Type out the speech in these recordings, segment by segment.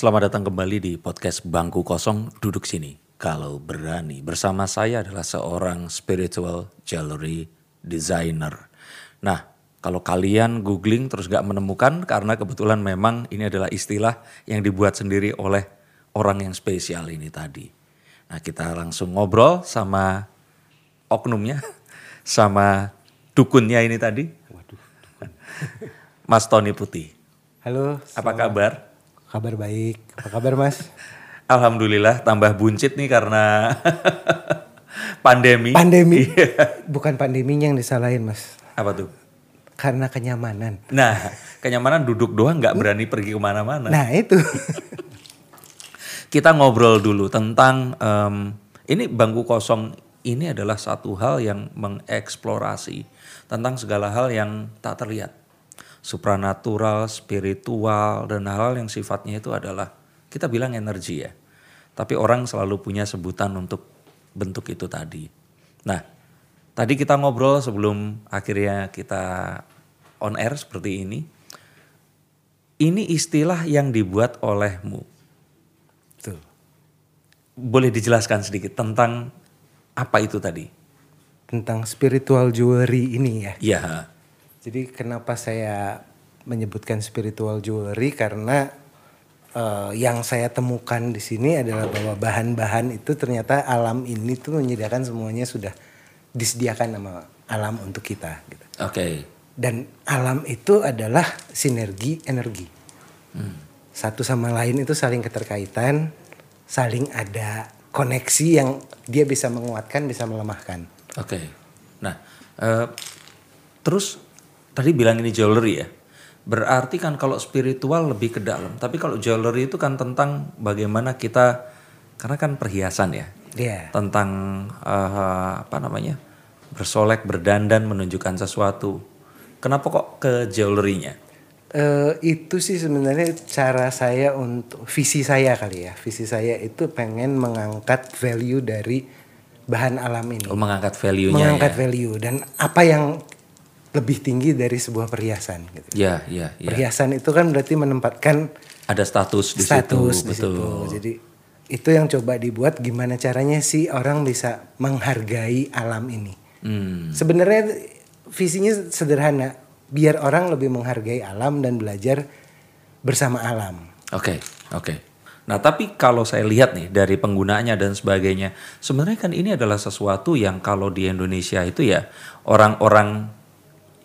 Selamat datang kembali di podcast Bangku Kosong Duduk Sini. Kalau berani, bersama saya adalah seorang spiritual jewelry designer. Nah, kalau kalian googling terus gak menemukan karena kebetulan memang ini adalah istilah yang dibuat sendiri oleh orang yang spesial ini tadi. Nah, kita langsung ngobrol sama oknumnya, sama dukunnya ini tadi. Mas Tony Putih. Halo. Apa kabar? Kabar baik. Apa kabar Mas? Alhamdulillah tambah buncit nih karena pandemi. Pandemi. Iya. Bukan pandeminya yang disalahin Mas. Apa tuh? Karena kenyamanan. Nah, kenyamanan duduk doang nggak berani pergi ke mana-mana. Nah itu. Kita ngobrol dulu tentang em, ini bangku kosong ini adalah satu hal yang mengeksplorasi tentang segala hal yang tak terlihat. Supranatural, spiritual, dan hal-hal yang sifatnya itu adalah kita bilang energi ya. Tapi orang selalu punya sebutan untuk bentuk itu tadi. Nah, tadi kita ngobrol sebelum akhirnya kita on air seperti ini. Ini istilah yang dibuat olehmu. Tuh. Boleh dijelaskan sedikit tentang apa itu tadi? Tentang spiritual jewelry ini ya. Ya, Jadi kenapa saya menyebutkan spiritual jewelry karena eh, yang saya temukan di sini adalah bahwa bahan-bahan itu ternyata alam ini tuh menyediakan semuanya sudah disediakan sama alam untuk kita. Gitu. oke. Dan alam itu adalah sinergi energi. Satu sama lain itu saling keterkaitan, saling ada koneksi yang dia bisa menguatkan, bisa melemahkan. Oke. Nah, eh, terus tadi bilang ini jewelry ya. Berarti kan kalau spiritual lebih ke dalam. Tapi kalau jewelry itu kan tentang bagaimana kita karena kan perhiasan ya. Iya. Tentang eh, apa namanya? bersolek, berdandan menunjukkan sesuatu. Kenapa kok ke jewelry-nya? Eh, itu sih sebenarnya cara saya untuk visi saya kali ya. Visi saya itu pengen mengangkat value dari bahan alam ini. Oh, mengangkat value-nya mengangkat ya. value dan apa yang lebih tinggi dari sebuah perhiasan gitu. Ya, ya, ya. Perhiasan itu kan berarti menempatkan Ada status di status situ, di betul. situ. Jadi itu yang coba dibuat gimana caranya sih orang bisa menghargai alam ini. Hmm. Sebenarnya visinya sederhana, biar orang lebih menghargai alam dan belajar bersama alam. Oke, oke. Nah, tapi kalau saya lihat nih dari penggunaannya dan sebagainya, sebenarnya kan ini adalah sesuatu yang kalau di Indonesia itu ya orang-orang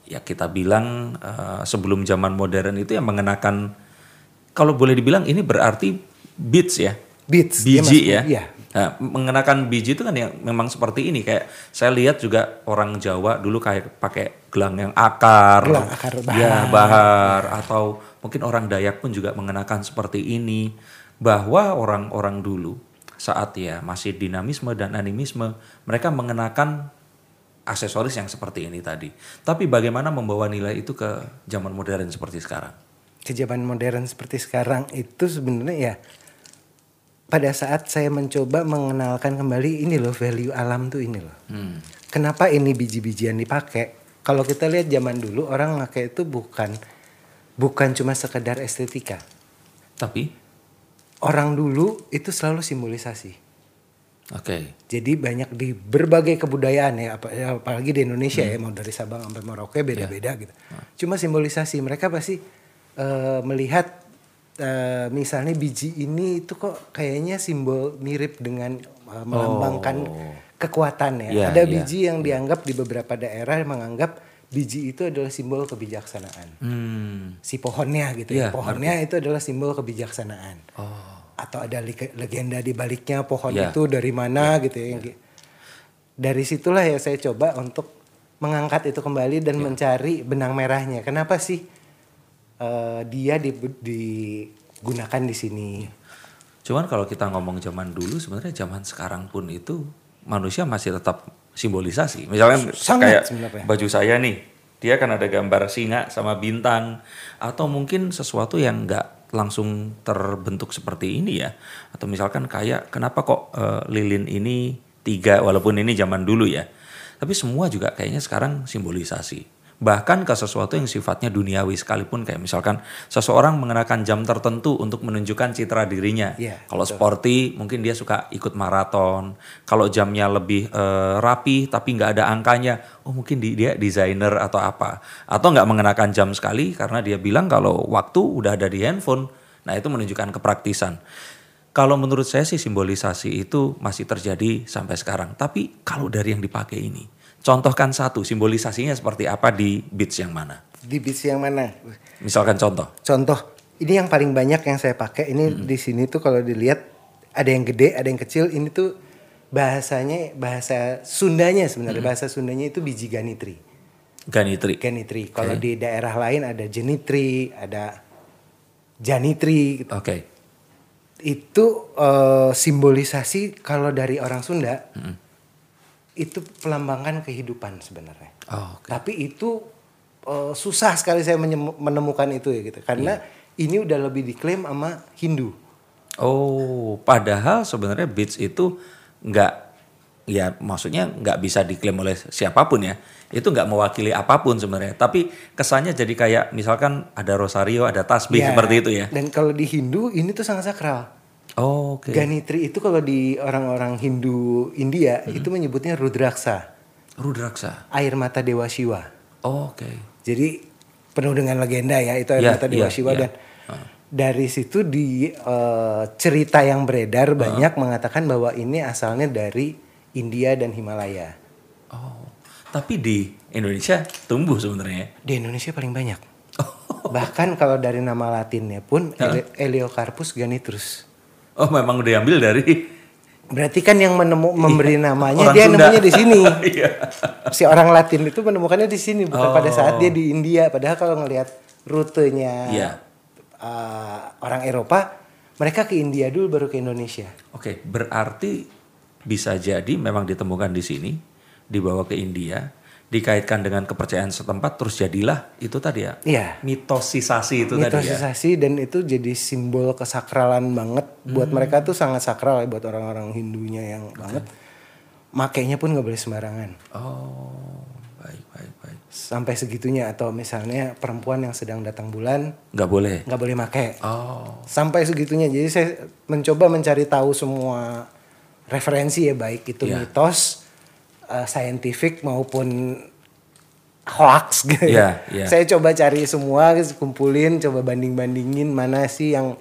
ya kita bilang eh, sebelum zaman modern itu yang mengenakan kalau boleh dibilang ini berarti beats ya. Beats, dia Biji ya. iya. Nah, mengenakan biji itu kan yang memang seperti ini kayak saya lihat juga orang Jawa dulu kayak pakai gelang yang akar, Gelang akar ya bahar. bahar atau mungkin orang Dayak pun juga mengenakan seperti ini bahwa orang-orang dulu saat ya masih dinamisme dan animisme mereka mengenakan aksesoris yang seperti ini tadi. Tapi bagaimana membawa nilai itu ke zaman modern seperti sekarang? Ke zaman modern seperti sekarang itu sebenarnya ya pada saat saya mencoba mengenalkan kembali ini loh value alam tuh ini loh. Hmm. Kenapa ini biji-bijian dipakai? Kalau kita lihat zaman dulu orang pakai itu bukan bukan cuma sekedar estetika. Tapi Orang dulu itu selalu simbolisasi. Oke. Jadi banyak di berbagai kebudayaan ya, ya, apalagi di Indonesia ya, mau dari Sabang sampai Merauke beda-beda gitu. Cuma simbolisasi mereka pasti eh, melihat eh, misalnya biji ini itu kok kayaknya simbol mirip dengan eh, melambangkan Oh. kekuatan ya. Iya, Ada iya, biji yang dianggap di beberapa daerah menganggap biji itu adalah simbol kebijaksanaan. Hmm. Si pohonnya gitu Iya, ya. Pohonnya itu adalah simbol kebijaksanaan Oh. Atau ada leg- legenda di baliknya pohon Iya. itu dari mana gitu ya. gi- Dari situlah ya saya coba untuk mengangkat itu kembali dan Iya. mencari benang merahnya. Kenapa sih eh, dia di- digunakan di sini? Cuman kalau kita ngomong zaman dulu sebenarnya zaman sekarang pun itu manusia masih tetap simbolisasi. Misalnya Sangat kayak sebenarnya. baju saya nih, dia kan ada gambar singa sama bintang atau mungkin sesuatu yang nggak langsung terbentuk seperti ini ya. Atau misalkan kayak kenapa kok eh, lilin ini tiga walaupun ini zaman dulu ya. Tapi semua juga kayaknya sekarang simbolisasi. Bahkan ke sesuatu yang sifatnya duniawi sekalipun kayak misalkan seseorang mengenakan jam tertentu untuk menunjukkan citra dirinya. Iya, Kalau sporty mungkin dia suka ikut maraton. Kalau jamnya lebih eh, rapi tapi nggak ada angkanya, oh mungkin di- dia desainer atau apa. Atau nggak mengenakan jam sekali karena dia bilang kalau waktu udah ada di handphone. Nah itu menunjukkan kepraktisan. Kalau menurut saya sih simbolisasi itu masih terjadi sampai sekarang. Tapi kalau dari yang dipakai ini, contohkan satu simbolisasinya seperti apa di beats yang mana? Di beats yang mana? Misalkan contoh. Contoh, ini yang paling banyak yang saya pakai. Ini di sini tuh kalau dilihat ada yang gede, ada yang kecil. Ini tuh bahasanya bahasa Sundanya sebenarnya. Bahasa Sundanya itu biji ganitri. Ganitri. Ganitri. Kalau di daerah lain ada jenitri, ada janitri. gitu. Oke. Itu eh, simbolisasi kalau dari orang Sunda itu pelambangkan kehidupan sebenarnya. Oh, oke. Tapi itu eh, susah sekali saya menemukan itu ya gitu. Karena ini udah lebih diklaim sama Hindu. Oh, padahal sebenarnya beats itu nggak, ya maksudnya nggak bisa diklaim oleh siapa pun ya. Itu nggak mewakili apa pun sebenarnya. Tapi kesannya jadi kayak misalkan ada rosario, ada tasbih Ya, seperti itu ya. Dan kalau di Hindu ini tuh sangat sakral. Oh, oke. Ganitri itu kalau di orang-orang Hindu India itu menyebutnya rudraksa, Rudraksa. air mata dewa Shiva. Oh, oke. Jadi penuh dengan legenda ya itu air Iya, mata dewa iya, Shiva iya. dan dari situ di eh, cerita yang beredar banyak mengatakan bahwa ini asalnya dari India dan Himalaya. Oh, tapi di Indonesia tumbuh sebenarnya. ya? Di Indonesia paling banyak. Bahkan kalau dari nama Latinnya pun Ele- Eleocarpus ganitrus. Oh, memang udah diambil dari Berarti kan yang menemu memberi namanya Orang dia Sunda. nemunya di sini. Iya. si orang Latin itu menemukannya di sini bukan pada saat Oh. dia di India. Padahal kalau ngelihat rutenya Iya. uh, orang Eropa, mereka ke India dulu baru ke Indonesia. Oke, berarti bisa jadi memang ditemukan di sini, dibawa ke India, dikaitkan dengan kepercayaan setempat, terus jadilah itu tadi ya. Iya. Mitosisasi itu tadi ya. Mitosisasi dan itu jadi simbol kesakralan banget buat Hmm. mereka tuh sangat sakral ya buat orang-orang Hindunya yang banget. Makainya pun nggak boleh sembarangan. Oh, baik, baik, baik. Sampai segitunya atau misalnya perempuan yang sedang datang bulan Nggak boleh. nggak boleh make. Oh, Sampai segitunya. Jadi saya mencoba mencari tahu semua referensi ya baik itu Iya. mitos, uh, scientific maupun hoax gitu. Iya, iya. Saya coba cari semua, kumpulin, coba banding-bandingin mana sih yang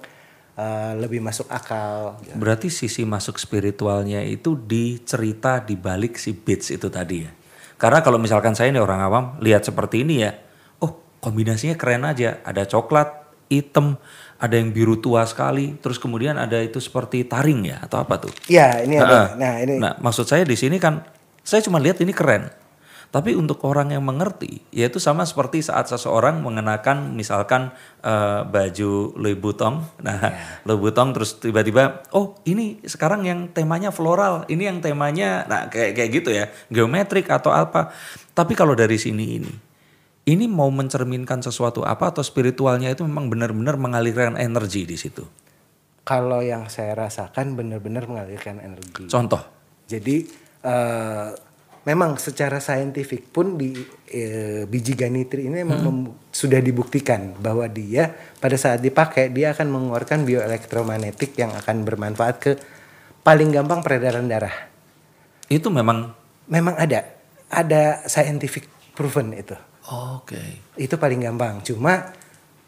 uh, lebih masuk akal. berarti sisi masuk spiritualnya itu di cerita di balik si beats itu tadi ya. Karena kalau misalkan saya nih orang awam lihat seperti ini ya, oh kombinasinya keren aja. Ada coklat, hitam, ada yang biru tua sekali, terus kemudian ada itu seperti taring ya atau apa tuh? Ya ini ada. Ha-ha. Nah ini Nah, maksud saya di sini kan saya cuma lihat ini keren. Tapi untuk orang yang mengerti, yaitu sama seperti saat seseorang mengenakan misalkan eh, baju Louis Vuitton. Nah, Louis Vuitton terus tiba-tiba, oh ini sekarang yang temanya floral, ini yang temanya, nah kayak kayak gitu ya, geometrik atau apa. Tapi kalau dari sini ini, ini mau mencerminkan sesuatu apa atau spiritualnya itu memang benar-benar mengalirkan energi di situ. kalau yang saya rasakan benar-benar mengalirkan energi. Contoh, Jadi eh, memang secara saintifik pun di eh, biji ganitri ini memang mem- sudah dibuktikan bahwa dia pada saat dipakai dia akan mengeluarkan bioelektromagnetik yang akan bermanfaat ke paling gampang peredaran darah. itu memang Memang ada ada scientific proven itu. oke. Itu paling gampang. Cuma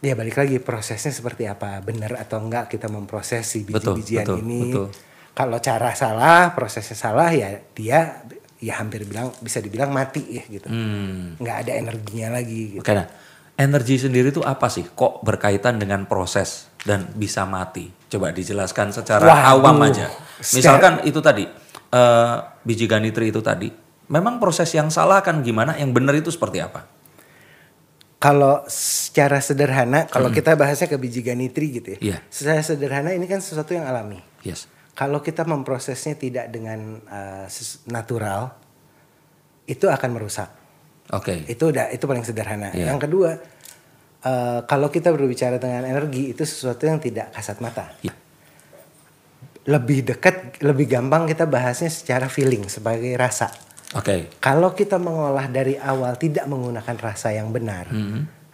ya balik lagi prosesnya seperti apa, benar atau enggak kita memproses si Betul, biji-bijian betul, ini. betul. Kalau cara salah, prosesnya salah ya dia ya hampir bilang bisa dibilang mati ya gitu. Hmm. Nggak ada energinya lagi gitu. Oke, nah, energi sendiri itu apa sih? Kok berkaitan dengan proses dan bisa mati? Coba dijelaskan secara Waduh, awam aja. secara- Misalkan itu tadi, eh, biji ganitri itu tadi, memang proses yang salah kan gimana? Yang benar itu seperti apa? Kalau secara sederhana, kalau kita bahasnya ke biji ganitri gitu ya. Hmm. Iya. Secara sederhana ini kan sesuatu yang alami. Yes. Kalau kita memprosesnya tidak dengan uh, natural, itu akan merusak. Oke. Itu udah itu paling sederhana. Iya. Yang kedua, eh, kalau kita berbicara dengan energi itu sesuatu yang tidak kasat mata. Iya. Lebih dekat, lebih gampang kita bahasnya secara feeling sebagai rasa. Oke. Kalau kita mengolah dari awal tidak menggunakan rasa yang benar,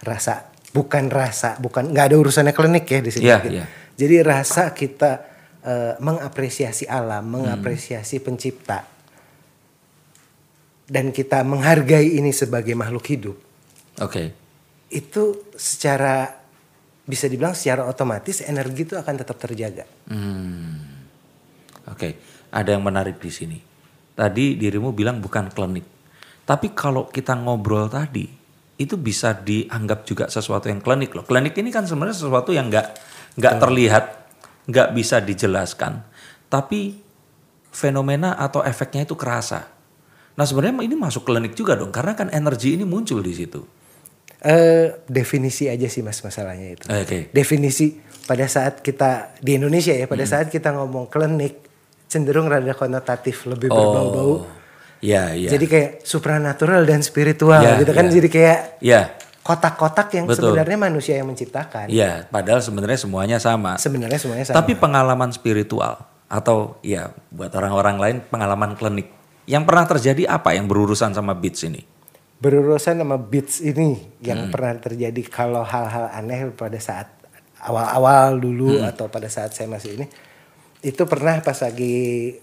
rasa bukan rasa, bukan nggak ada urusannya klinik ya di sini. Gitu. iya. Jadi rasa kita eh, mengapresiasi alam, mengapresiasi pencipta, dan kita menghargai ini sebagai makhluk hidup, Oke. itu secara bisa dibilang secara otomatis energi itu akan tetap terjaga. Hmm. Oke, ada yang menarik di sini. Tadi dirimu bilang bukan klinik. Tapi kalau kita ngobrol tadi, itu bisa dianggap juga sesuatu yang klinik loh. Klinik ini kan sebenarnya sesuatu yang nggak nggak terlihat, nggak bisa dijelaskan. Tapi fenomena atau efeknya itu kerasa. Nah sebenarnya ini masuk klinik juga dong, karena kan energi ini muncul di situ. Eh, definisi aja sih mas masalahnya itu. Oke. Definisi pada saat kita di Indonesia ya, pada saat kita ngomong klinik cenderung rada konotatif, lebih berbau-bau. Iya, iya. Jadi kayak supranatural dan spiritual Ya, gitu kan. ya. Jadi kayak Iya, kotak-kotak yang Betul. sebenarnya manusia yang menciptakan. iya. Padahal sebenarnya semuanya sama. Sebenarnya semuanya sama. Tapi pengalaman spiritual atau ya buat orang-orang lain pengalaman klinik yang pernah terjadi apa yang berurusan sama beats ini? berurusan sama beats ini Hmm. yang pernah terjadi kalau hal-hal aneh pada saat awal-awal dulu Hmm. atau pada saat saya masih ini itu pernah pas lagi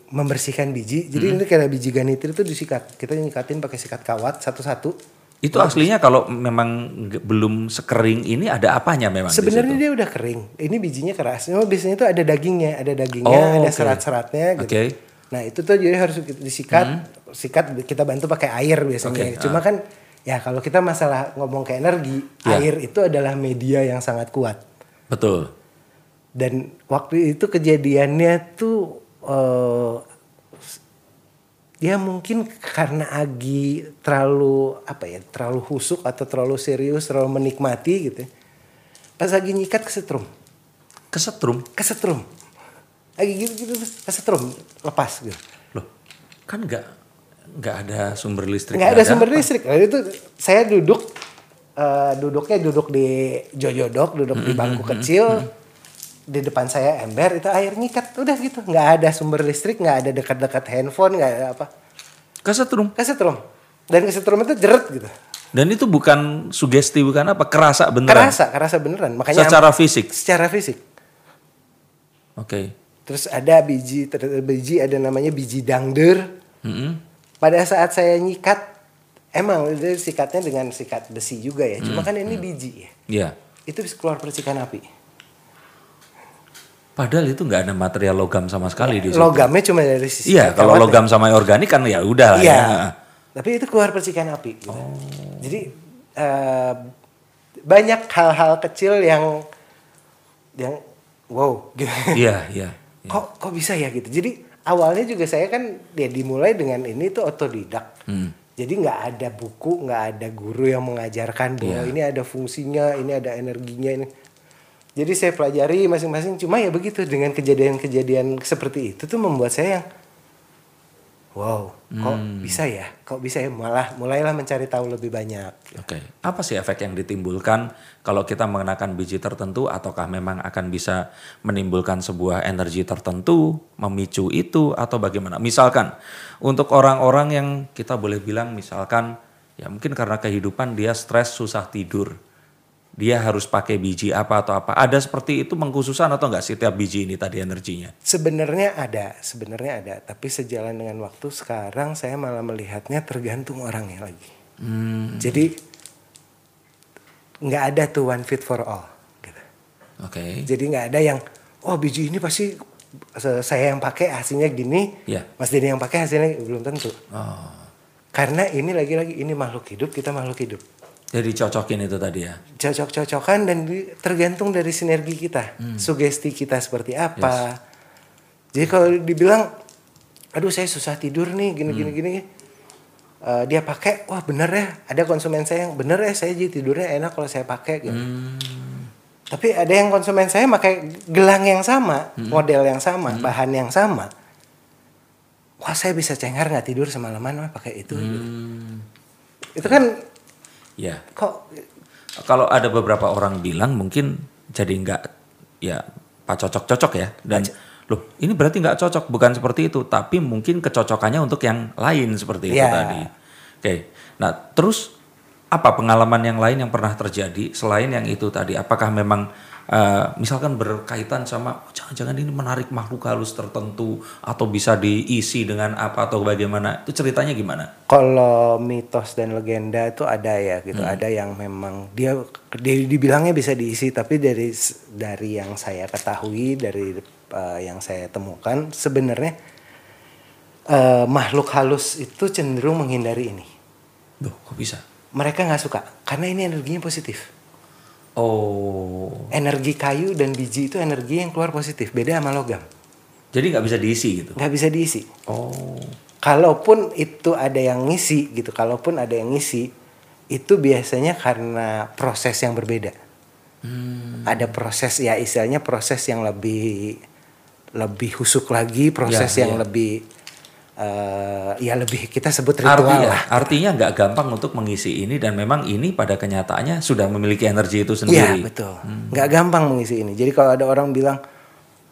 membersihkan biji Hmm. jadi ini kayak biji ganitir itu disikat kita nyikatin pakai sikat kawat satu-satu Itu aslinya kalau memang belum sekering ini ada apanya memang sebenarnya dia udah kering ini bijinya keras Cuma biasanya itu ada dagingnya ada dagingnya Oh, ada oke. serat-seratnya gitu Oke. nah itu tuh jadi harus disikat sikat kita bantu pakai air biasanya Oke, ah. cuma kan ya kalau kita masalah ngomong ke energi Ya. air itu adalah media yang sangat kuat Betul. dan waktu itu kejadiannya tuh eh, dia mungkin karena Agi terlalu apa ya terlalu husuk atau terlalu serius terlalu menikmati gitu ya. pas Agi nyikat kesetrum Kesetrum. kesetrum Agi gitu gitu kesetrum lepas gitu Loh, kan nggak nggak ada sumber listrik. nggak ada sumber apa. listrik Lalu itu saya duduk eh, duduknya duduk di jojodok duduk di bangku kecil di depan saya ember itu air nyikat udah gitu nggak ada sumber listrik nggak ada dekat-dekat handphone nggak ada apa Kesetrum. kesetrum dan kesetrum itu jeret gitu Dan itu bukan sugesti bukan apa, kerasa beneran. kerasa kerasa beneran makanya Secara fisik. secara fisik Oke. terus ada biji ter- biji ada namanya biji dangder Mm-mm. pada saat saya nyikat emang itu sikatnya dengan sikat besi juga ya cuma kan ini biji ya Iya. itu bisa keluar percikan api Padahal itu nggak ada material logam sama sekali di situ. logamnya cuma dari sisi Iya, kalau kawat ya. logam sama organik kan ya udah lah Iya. ya. Tapi itu keluar percikan api. Gitu. Oh. Jadi eh, banyak hal-hal kecil yang yang wow gitu. Iya, iya. kok kok bisa ya gitu. Jadi awalnya juga saya kan ya dimulai dengan ini tuh otodidak. Hmm. Jadi nggak ada buku, nggak ada guru yang mengajarkan bahwa Iya. ini ada fungsinya, ini ada energinya ini. Jadi saya pelajari masing-masing. Cuma ya begitu dengan kejadian-kejadian seperti itu tuh membuat saya yang wow, kok Hmm. bisa ya? Kok bisa ya? Malah mulailah mencari tahu lebih banyak. Oke, apa sih efek yang ditimbulkan kalau kita mengenakan biji tertentu ataukah memang akan bisa menimbulkan sebuah energi tertentu, memicu itu atau bagaimana? Misalkan untuk orang-orang yang kita boleh bilang misalkan ya mungkin karena kehidupan dia stres susah tidur. Dia harus pakai biji apa atau apa. Ada seperti itu mengkhususan atau enggak sih tiap biji ini tadi energinya? Sebenarnya ada, sebenarnya ada. Tapi sejalan dengan waktu sekarang saya malah melihatnya tergantung orangnya lagi. Hmm, Jadi nggak ada tuh one fit for all. Gitu. oke. Jadi nggak ada yang oh biji ini pasti saya yang pakai hasilnya gini, Iya. Mas Denny yang pakai hasilnya belum tentu. Oh. Karena ini lagi-lagi ini makhluk hidup, kita makhluk hidup. Jadi cocokin itu tadi ya. Cocok-cocokan dan tergantung dari sinergi kita, Hmm. sugesti kita seperti apa. Jadi kalau dibilang, aduh saya susah tidur nih, gini gini gini, Eh, dia pakai, wah bener ya, ada konsumen saya yang bener ya saya jadi tidurnya enak kalau saya pakai gitu. Hmm. Tapi ada yang konsumen saya pakai gelang yang sama, Hmm. model yang sama, bahan yang sama. Wah saya bisa cengar nggak tidur semalaman pakai itu. gitu. Hmm. Itu kan Ya. kok Kalau ada beberapa orang bilang mungkin jadi nggak ya pak cocok-cocok ya dan loh ini berarti nggak cocok, bukan seperti itu, tapi mungkin kecocokannya untuk yang lain seperti itu Ya. tadi. Oke, nah terus apa pengalaman yang lain yang pernah terjadi selain yang itu tadi? Apakah memang eh, misalkan berkaitan sama "Oh, jangan-jangan ini menarik makhluk halus tertentu atau bisa diisi dengan apa atau bagaimana? Itu ceritanya gimana? Kalau mitos dan legenda itu ada ya gitu, ada yang memang dia, dia dibilangnya bisa diisi, tapi dari dari yang saya ketahui dari eh, yang saya temukan sebenarnya eh, makhluk halus itu cenderung menghindari ini. Duh, kok bisa? Mereka nggak suka karena ini energinya positif. Oh, Energi kayu dan biji itu energi yang keluar positif, beda sama logam, jadi nggak bisa diisi gitu? nggak bisa diisi. Oh, Kalaupun itu ada yang ngisi gitu, kalaupun ada yang ngisi, itu biasanya karena proses yang berbeda. Hmm. Ada proses ya istilahnya proses yang lebih lebih husuk lagi, proses Ya, yang ya. lebih eh, ya lebih kita sebut ritual artinya, lah. artinya nggak gampang untuk mengisi ini dan memang ini pada kenyataannya sudah memiliki energi itu Iya sendiri. betul, nggak gampang mengisi ini. Jadi kalau ada orang bilang,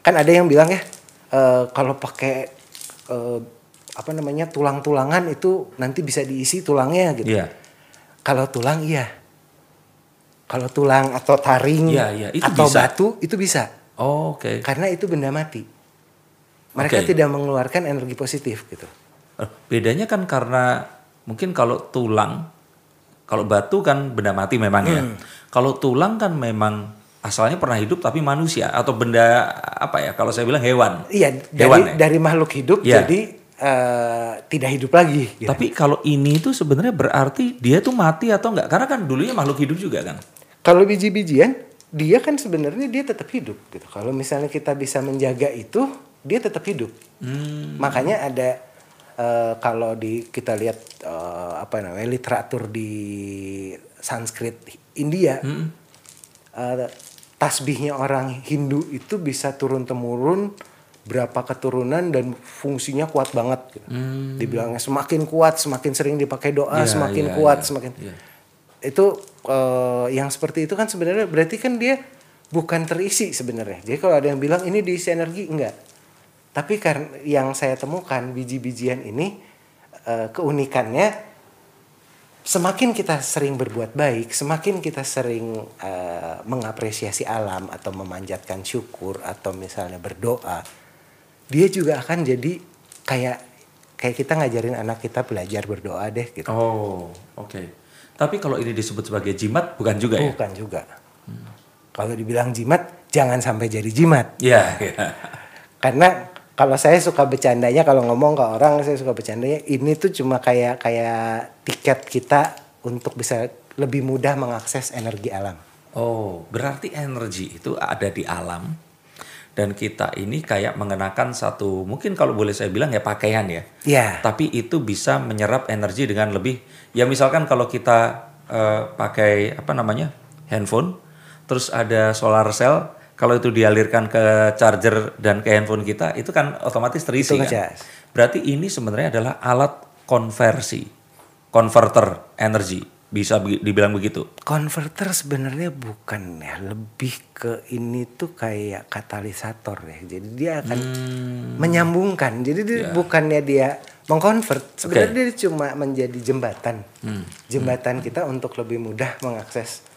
kan ada yang bilang ya, eh, kalau pakai eh, apa namanya tulang-tulangan itu nanti bisa diisi tulangnya gitu. Iya. Kalau tulang iya. Kalau tulang atau taring Iya, iya, itu atau bisa. batu itu bisa. Oh, Oke. Karena itu benda mati. Mereka Oke. tidak mengeluarkan energi positif gitu. Eh, Bedanya kan karena mungkin kalau tulang, kalau batu kan benda mati memang ya. Hmm. Kalau tulang kan memang asalnya pernah hidup tapi manusia atau benda apa ya? Kalau saya bilang hewan. Iya, dari Hewan ya? dari makhluk hidup Iya. jadi eh, tidak hidup lagi gitu. Tapi kalau ini itu sebenarnya berarti dia tuh mati atau enggak? Karena kan dulunya makhluk hidup juga kan. Kalau biji-bijian, dia kan sebenarnya dia tetap hidup gitu. Kalau misalnya kita bisa menjaga itu, dia tetap hidup. Hmm. Makanya ada eh, kalau di kita lihat eh, apa namanya literatur di Sanskrit India, Hmm. eh, tasbihnya orang Hindu itu bisa turun temurun berapa keturunan dan fungsinya kuat banget. Gitu. Dibilangnya semakin kuat, semakin sering dipakai doa, Hmm. Iya, semakin iya, kuat, iya. semakin Iya. itu eh, yang seperti itu kan sebenarnya berarti kan dia bukan terisi sebenarnya. Jadi kalau ada yang bilang ini diisi energi enggak. Tapi karena yang saya temukan biji-bijian ini eh, keunikannya semakin kita sering berbuat baik, semakin kita sering eh, mengapresiasi alam atau memanjatkan syukur atau misalnya berdoa, dia juga akan jadi kayak kayak kita ngajarin anak kita belajar berdoa deh gitu. Oh, oke. Tapi kalau ini disebut sebagai jimat bukan juga ya? Bukan juga. Kalau dibilang jimat, jangan sampai jadi jimat. Iya, iya. Karena kalau saya suka bercandanya, kalau ngomong ke orang saya suka bercandanya, ini tuh cuma kayak kayak tiket kita untuk bisa lebih mudah mengakses energi alam. Oh, berarti energi itu ada di alam dan kita ini kayak mengenakan satu mungkin kalau boleh saya bilang ya pakaian ya. Ya, Tapi itu bisa menyerap energi dengan lebih ya misalkan kalau kita eh, pakai apa namanya? handphone terus ada solar cell kalau itu dialirkan ke charger dan ke handphone kita itu kan otomatis terisi Itu kan. ngecas. Berarti ini sebenarnya adalah alat konversi, converter energi, bisa bi- dibilang begitu. converter sebenarnya bukan ya, lebih ke ini tuh kayak katalisator ya. Jadi dia akan menyambungkan. Jadi dia bukannya dia mengkonvert, sebenarnya dia cuma menjadi jembatan. Jembatan kita untuk lebih mudah mengakses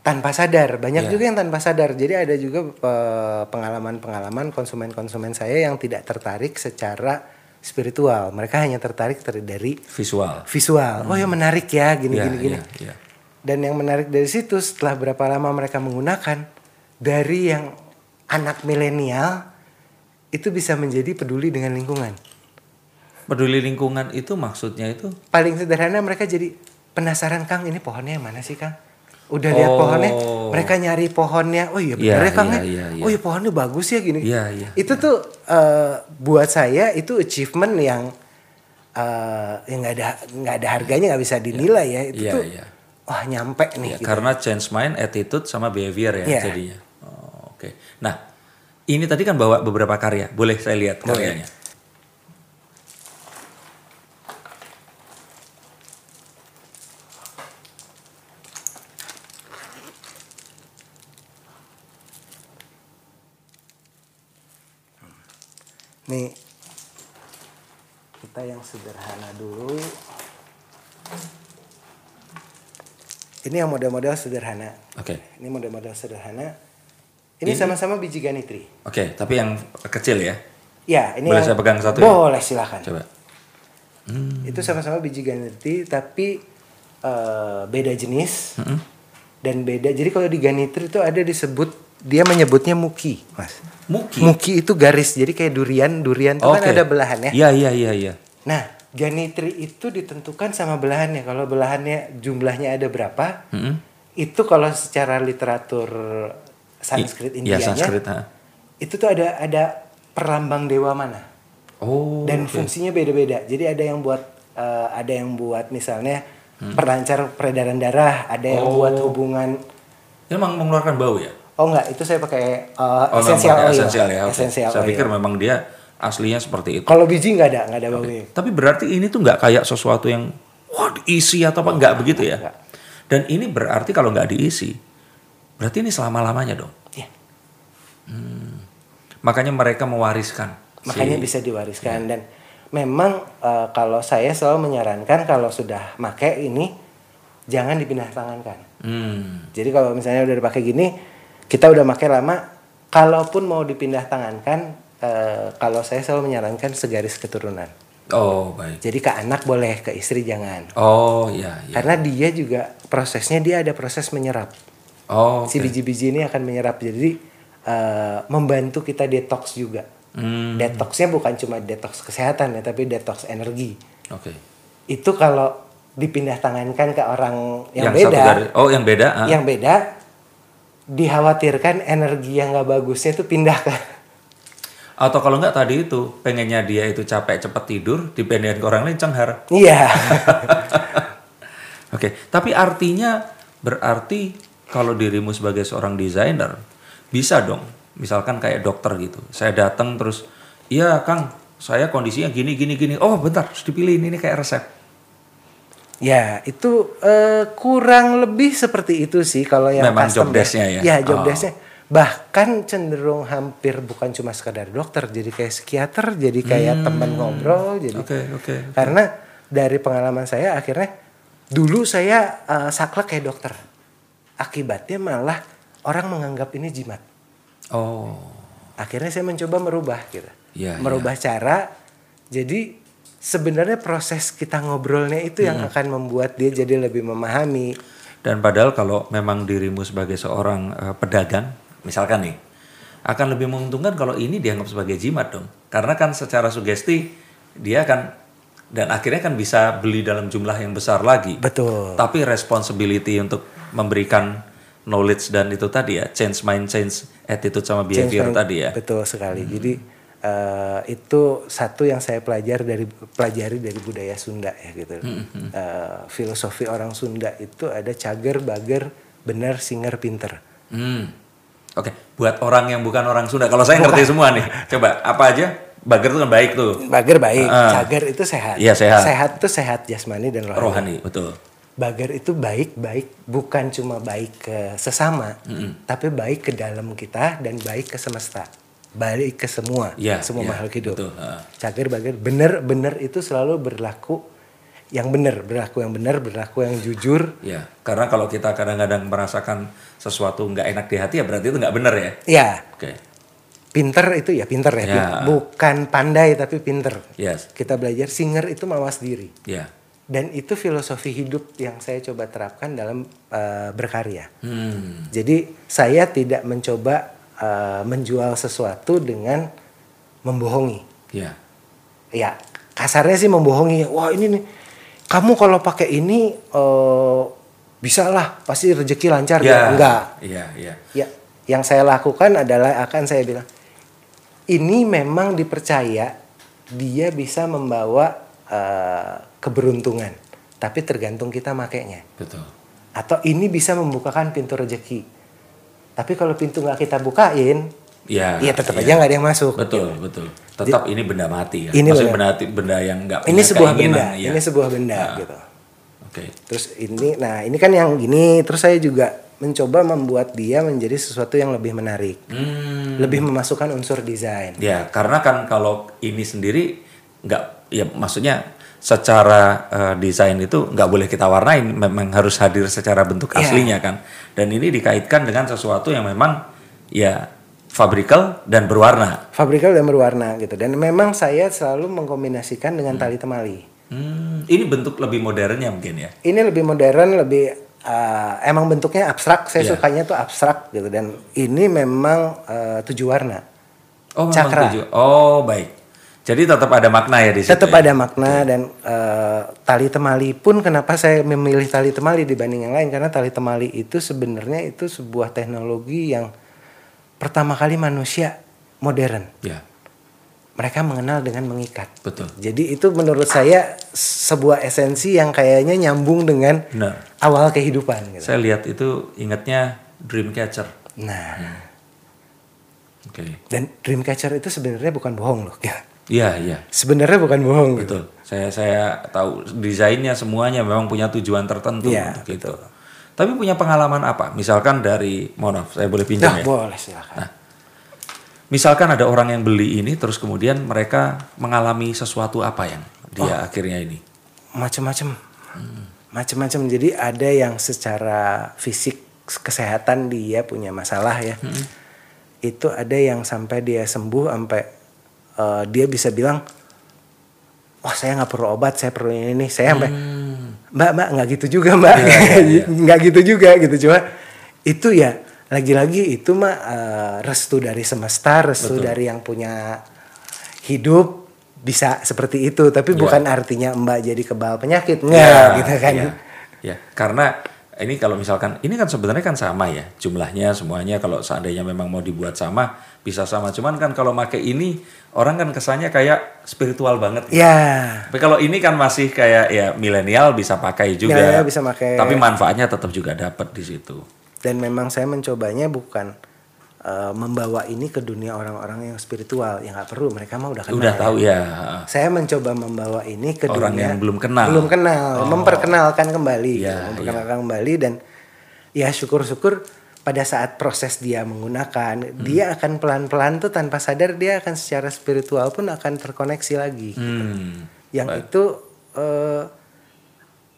tanpa sadar. Banyak juga yang tanpa sadar. Jadi ada juga eh, pengalaman-pengalaman konsumen-konsumen saya yang tidak tertarik secara spiritual. Mereka hanya tertarik ter- dari Visual. visual. Oh ya menarik ya gini Iya, gini gini. iya, iya. Dan yang menarik dari situ setelah berapa lama mereka menggunakan dari yang anak milenial itu bisa menjadi peduli dengan lingkungan. Peduli lingkungan itu maksudnya itu Paling sederhana mereka jadi penasaran Kang ini pohonnya yang mana sih Kang? Udah lihat Oh. pohonnya, mereka nyari pohonnya. Oh iya Iya, bener ya Kang iya, ya? iya, iya. Oh iya pohonnya bagus ya gini. Iya, iya, Itu tuh eh, buat saya itu achievement yang eh, yang nggak ada nggak ada harganya nggak bisa dinilai ya. Itu Iya, tuh iya. wah nyampe nih. ya, gitu. karena change mind, attitude sama behavior ya Iya. jadinya. Oh, Oke. Nah, ini tadi kan bawa beberapa karya. Boleh saya lihat karyanya? Nih kita yang sederhana dulu. Ini yang model-model sederhana. Oke. Ini model-model sederhana. Ini sama-sama biji ganitri. Oke, tapi yang kecil ya. Ya, ini Boleh yang- saya pegang satu ya? Boleh silakan. Coba. Itu sama-sama biji ganitri tapi eh, beda jenis Mm-mm. dan beda. Jadi kalau di ganitri itu ada disebut dia menyebutnya muki, mas. Muki. Muki itu garis, jadi kayak durian, durian itu kan Oke. ada belahannya. Iya, iya, iya, iya. Nah, ganitri itu ditentukan sama belahannya. Kalau belahannya jumlahnya ada berapa, Mm-mm. itu kalau secara literatur Sanskrit I- Indianya, Iya, Sanskrit. ha. itu tuh ada ada perlambang dewa mana. Oh. dan oke. fungsinya beda-beda. Jadi ada yang buat eh, ada yang buat misalnya Hmm. perlancar peredaran darah, ada yang Oh. buat hubungan Dia memang mengeluarkan bau ya? Oh enggak, itu saya pakai eh, Oh, essential oil. Esensial ya. oke. Essential Saya oil. pikir memang dia aslinya seperti itu. Kalau biji nggak ada, nggak ada baunya. Tapi berarti ini tuh nggak kayak sesuatu yang wah diisi atau apa nggak begitu ya? Nggak. Dan ini berarti kalau nggak diisi, berarti ini selama lamanya dong. Iya. Makanya mereka mewariskan. Makanya si- bisa diwariskan dan memang eh, kalau saya selalu menyarankan kalau sudah make ini jangan dipindah tangankan. Hmm. Jadi kalau misalnya udah dipakai gini, kita udah pakai lama, kalaupun mau dipindah tangankan, eh, kalau saya selalu menyarankan segaris keturunan. Oh baik. Jadi ke anak boleh, ke istri jangan. Oh iya. iya. Karena dia juga prosesnya dia ada proses menyerap. Oh. Si oke. biji-biji ini akan menyerap. Jadi eh, membantu kita detox juga. Hmm. Detoxnya bukan cuma detox kesehatan ya, tapi detox energi. Oke. Itu kalau dipindah tangankan ke orang yang, satu beda, garis- Oh yang beda. ah. yang beda dikhawatirkan energi yang nggak bagusnya itu pindah ke Atau kalau nggak tadi itu pengennya dia itu capek cepet tidur, dipindahin ke orang lain cenghar. iya Oke, tapi artinya berarti kalau dirimu sebagai seorang desainer bisa dong, misalkan kayak dokter gitu. Saya datang terus, iya Kang, saya kondisinya gini gini gini. Oh bentar, harus dipilih ini kayak resep. Ya, itu eh, kurang lebih seperti itu sih kalau yang Memang custom job desk-nya ya? Ya, job Oh. desk-nya. Bahkan cenderung hampir bukan cuma sekadar dokter, jadi kayak psikiater, jadi kayak teman ngobrol, jadi Hmm. Oke oke. karena dari pengalaman saya akhirnya dulu saya eh, saklek kayak dokter. Akibatnya malah orang menganggap ini jimat. Oh, Akhirnya saya mencoba merubah gitu. Iya, merubah cara. Jadi sebenarnya proses kita ngobrolnya itu yang Hmm. akan membuat dia jadi lebih memahami. dan padahal kalau memang dirimu sebagai seorang eh, pedagang, misalkan nih, akan lebih menguntungkan kalau ini dianggap sebagai jimat dong. Karena kan secara sugesti dia akan dan akhirnya kan bisa beli dalam jumlah yang besar lagi. Betul. Tapi responsibility untuk memberikan knowledge dan itu tadi ya, change mind, change attitude sama behavior Change mind- tadi ya. Betul sekali. Jadi eh, itu satu yang saya pelajari dari pelajari dari budaya Sunda ya gitu. Hmm, Eh, filosofi orang Sunda itu ada cager, bager, benar, singer, pinter. Hmm. Oke, buat orang yang bukan orang Sunda, kalau saya ngerti semua nih, coba apa aja? Bager itu kan baik tuh, Bager baik, Ah. cager itu sehat. Iya, sehat. Sehat itu sehat jasmani dan rohani. rohani, betul. Bager itu baik baik bukan cuma baik ke sesama, tapi baik ke dalam kita dan baik ke semesta, baik ke semua, Iya, semua iya, makhluk hidup. betul, ah. Cager bager bener bener itu selalu berlaku yang benar, berlaku yang benar, berlaku yang jujur. Ya, karena kalau kita kadang-kadang merasakan sesuatu nggak enak di hati ya berarti itu nggak benar ya. Ya, Oke, pinter itu ya pinter ya, Ya. bukan pandai tapi pinter. yes, Kita belajar singer itu mawas diri. ya. Dan itu filosofi hidup yang saya coba terapkan dalam eh, berkarya. Hmm, Jadi saya tidak mencoba eh, menjual sesuatu dengan membohongi. ya, Ya kasarnya sih membohongi. Wah ini nih, kamu kalau pakai ini eh, bisa lah, pasti rezeki lancar. Ya. Enggak. Iya, iya. Ya, yang saya lakukan adalah akan saya bilang, ini memang dipercaya dia bisa membawa eh, keberuntungan, tapi tergantung kita makainya. Betul. Atau ini bisa membukakan pintu rezeki, tapi kalau pintu nggak kita bukain, Ya, ya tetap iya. aja nggak ada yang masuk. Betul, betul. Tetap ini benda mati ya. Ini Maksudnya benda- benda, benda yang nggak Ini sebuah benda, ya. ini sebuah benda Ah. gitu. Oke. Terus ini, nah ini kan yang gini. Terus saya juga mencoba membuat dia menjadi sesuatu yang lebih menarik, Hmm. lebih memasukkan unsur desain. Ya, karena kan kalau ini sendiri nggak, ya maksudnya secara eh, desain itu nggak boleh kita warnain, memang harus hadir secara bentuk Iya. aslinya kan. Dan ini dikaitkan dengan sesuatu yang memang ya fabrikal dan berwarna. Fabrikal dan berwarna gitu. Dan memang saya selalu mengkombinasikan dengan tali temali. Hmm, ini bentuk lebih modernnya mungkin ya. Ini lebih modern, lebih uh, emang bentuknya abstrak. Saya Iya. sukanya tuh abstrak gitu. Dan ini memang uh, tujuh warna. Oh, Cakra. tujuh. Oh, baik. Jadi tetap ada makna ya di situ. Tetap ya? ada makna dan uh, tali temali pun kenapa saya memilih tali temali dibanding yang lain karena tali temali itu sebenarnya itu sebuah teknologi yang pertama kali manusia modern. Ya, Mereka mengenal dengan mengikat. betul. Jadi itu menurut saya sebuah esensi yang kayaknya nyambung dengan Benar. awal kehidupan gitu. Saya lihat itu ingatnya Dreamcatcher. Nah, Oke. dan Dreamcatcher itu sebenarnya bukan bohong loh. Iya, iya. Sebenarnya bukan bohong gitu. Betul. Saya saya tahu desainnya semuanya memang punya tujuan tertentu Iya, untuk itu. Tapi punya pengalaman apa? Misalkan dari, mohon maaf, saya boleh Nah, pinjam ya. boleh silakan. Misalkan ada orang yang beli ini, terus kemudian mereka mengalami sesuatu apa yang dia akhirnya ini? Macam-macam. Macam-macam. Jadi ada yang secara fisik kesehatan dia punya masalah ya. Itu ada yang sampai dia sembuh sampai eh, dia bisa bilang, wah saya nggak perlu obat, saya perlu ini nih. Saya sampai Mbak, Mbak nggak gitu juga Mbak, nggak gitu juga gitu. Cuma itu ya lagi-lagi itu mah eh, restu dari semesta, restu dari yang punya hidup bisa seperti itu, tapi bukan artinya Mbak jadi kebal penyakit. Nggak Ya, gitu kan? ya, ya. karena ini kalau misalkan ini kan sebenarnya kan sama ya jumlahnya semuanya. Kalau seandainya memang mau dibuat sama bisa sama. Cuman kan kalau pakai ini orang kan kesannya kayak spiritual banget. gitu. Ya, Tapi kalau ini kan masih kayak ya milenial bisa pakai juga. Milenial bisa pakai. Tapi manfaatnya tetap juga dapat di situ. dan memang saya mencobanya bukan eh, membawa ini ke dunia orang-orang yang spiritual yang nggak perlu mereka mah udah kenal. Udah tahu ya. Saya mencoba membawa ini ke Orang dunia yang belum kenal. belum kenal, memperkenalkan kembali, gitu. Ya, memperkenalkan kembali dan ya syukur-syukur pada saat proses dia menggunakan, Hmm. dia akan pelan-pelan tuh tanpa sadar dia akan secara spiritual pun akan terkoneksi lagi. Hmm. Yang itu eh,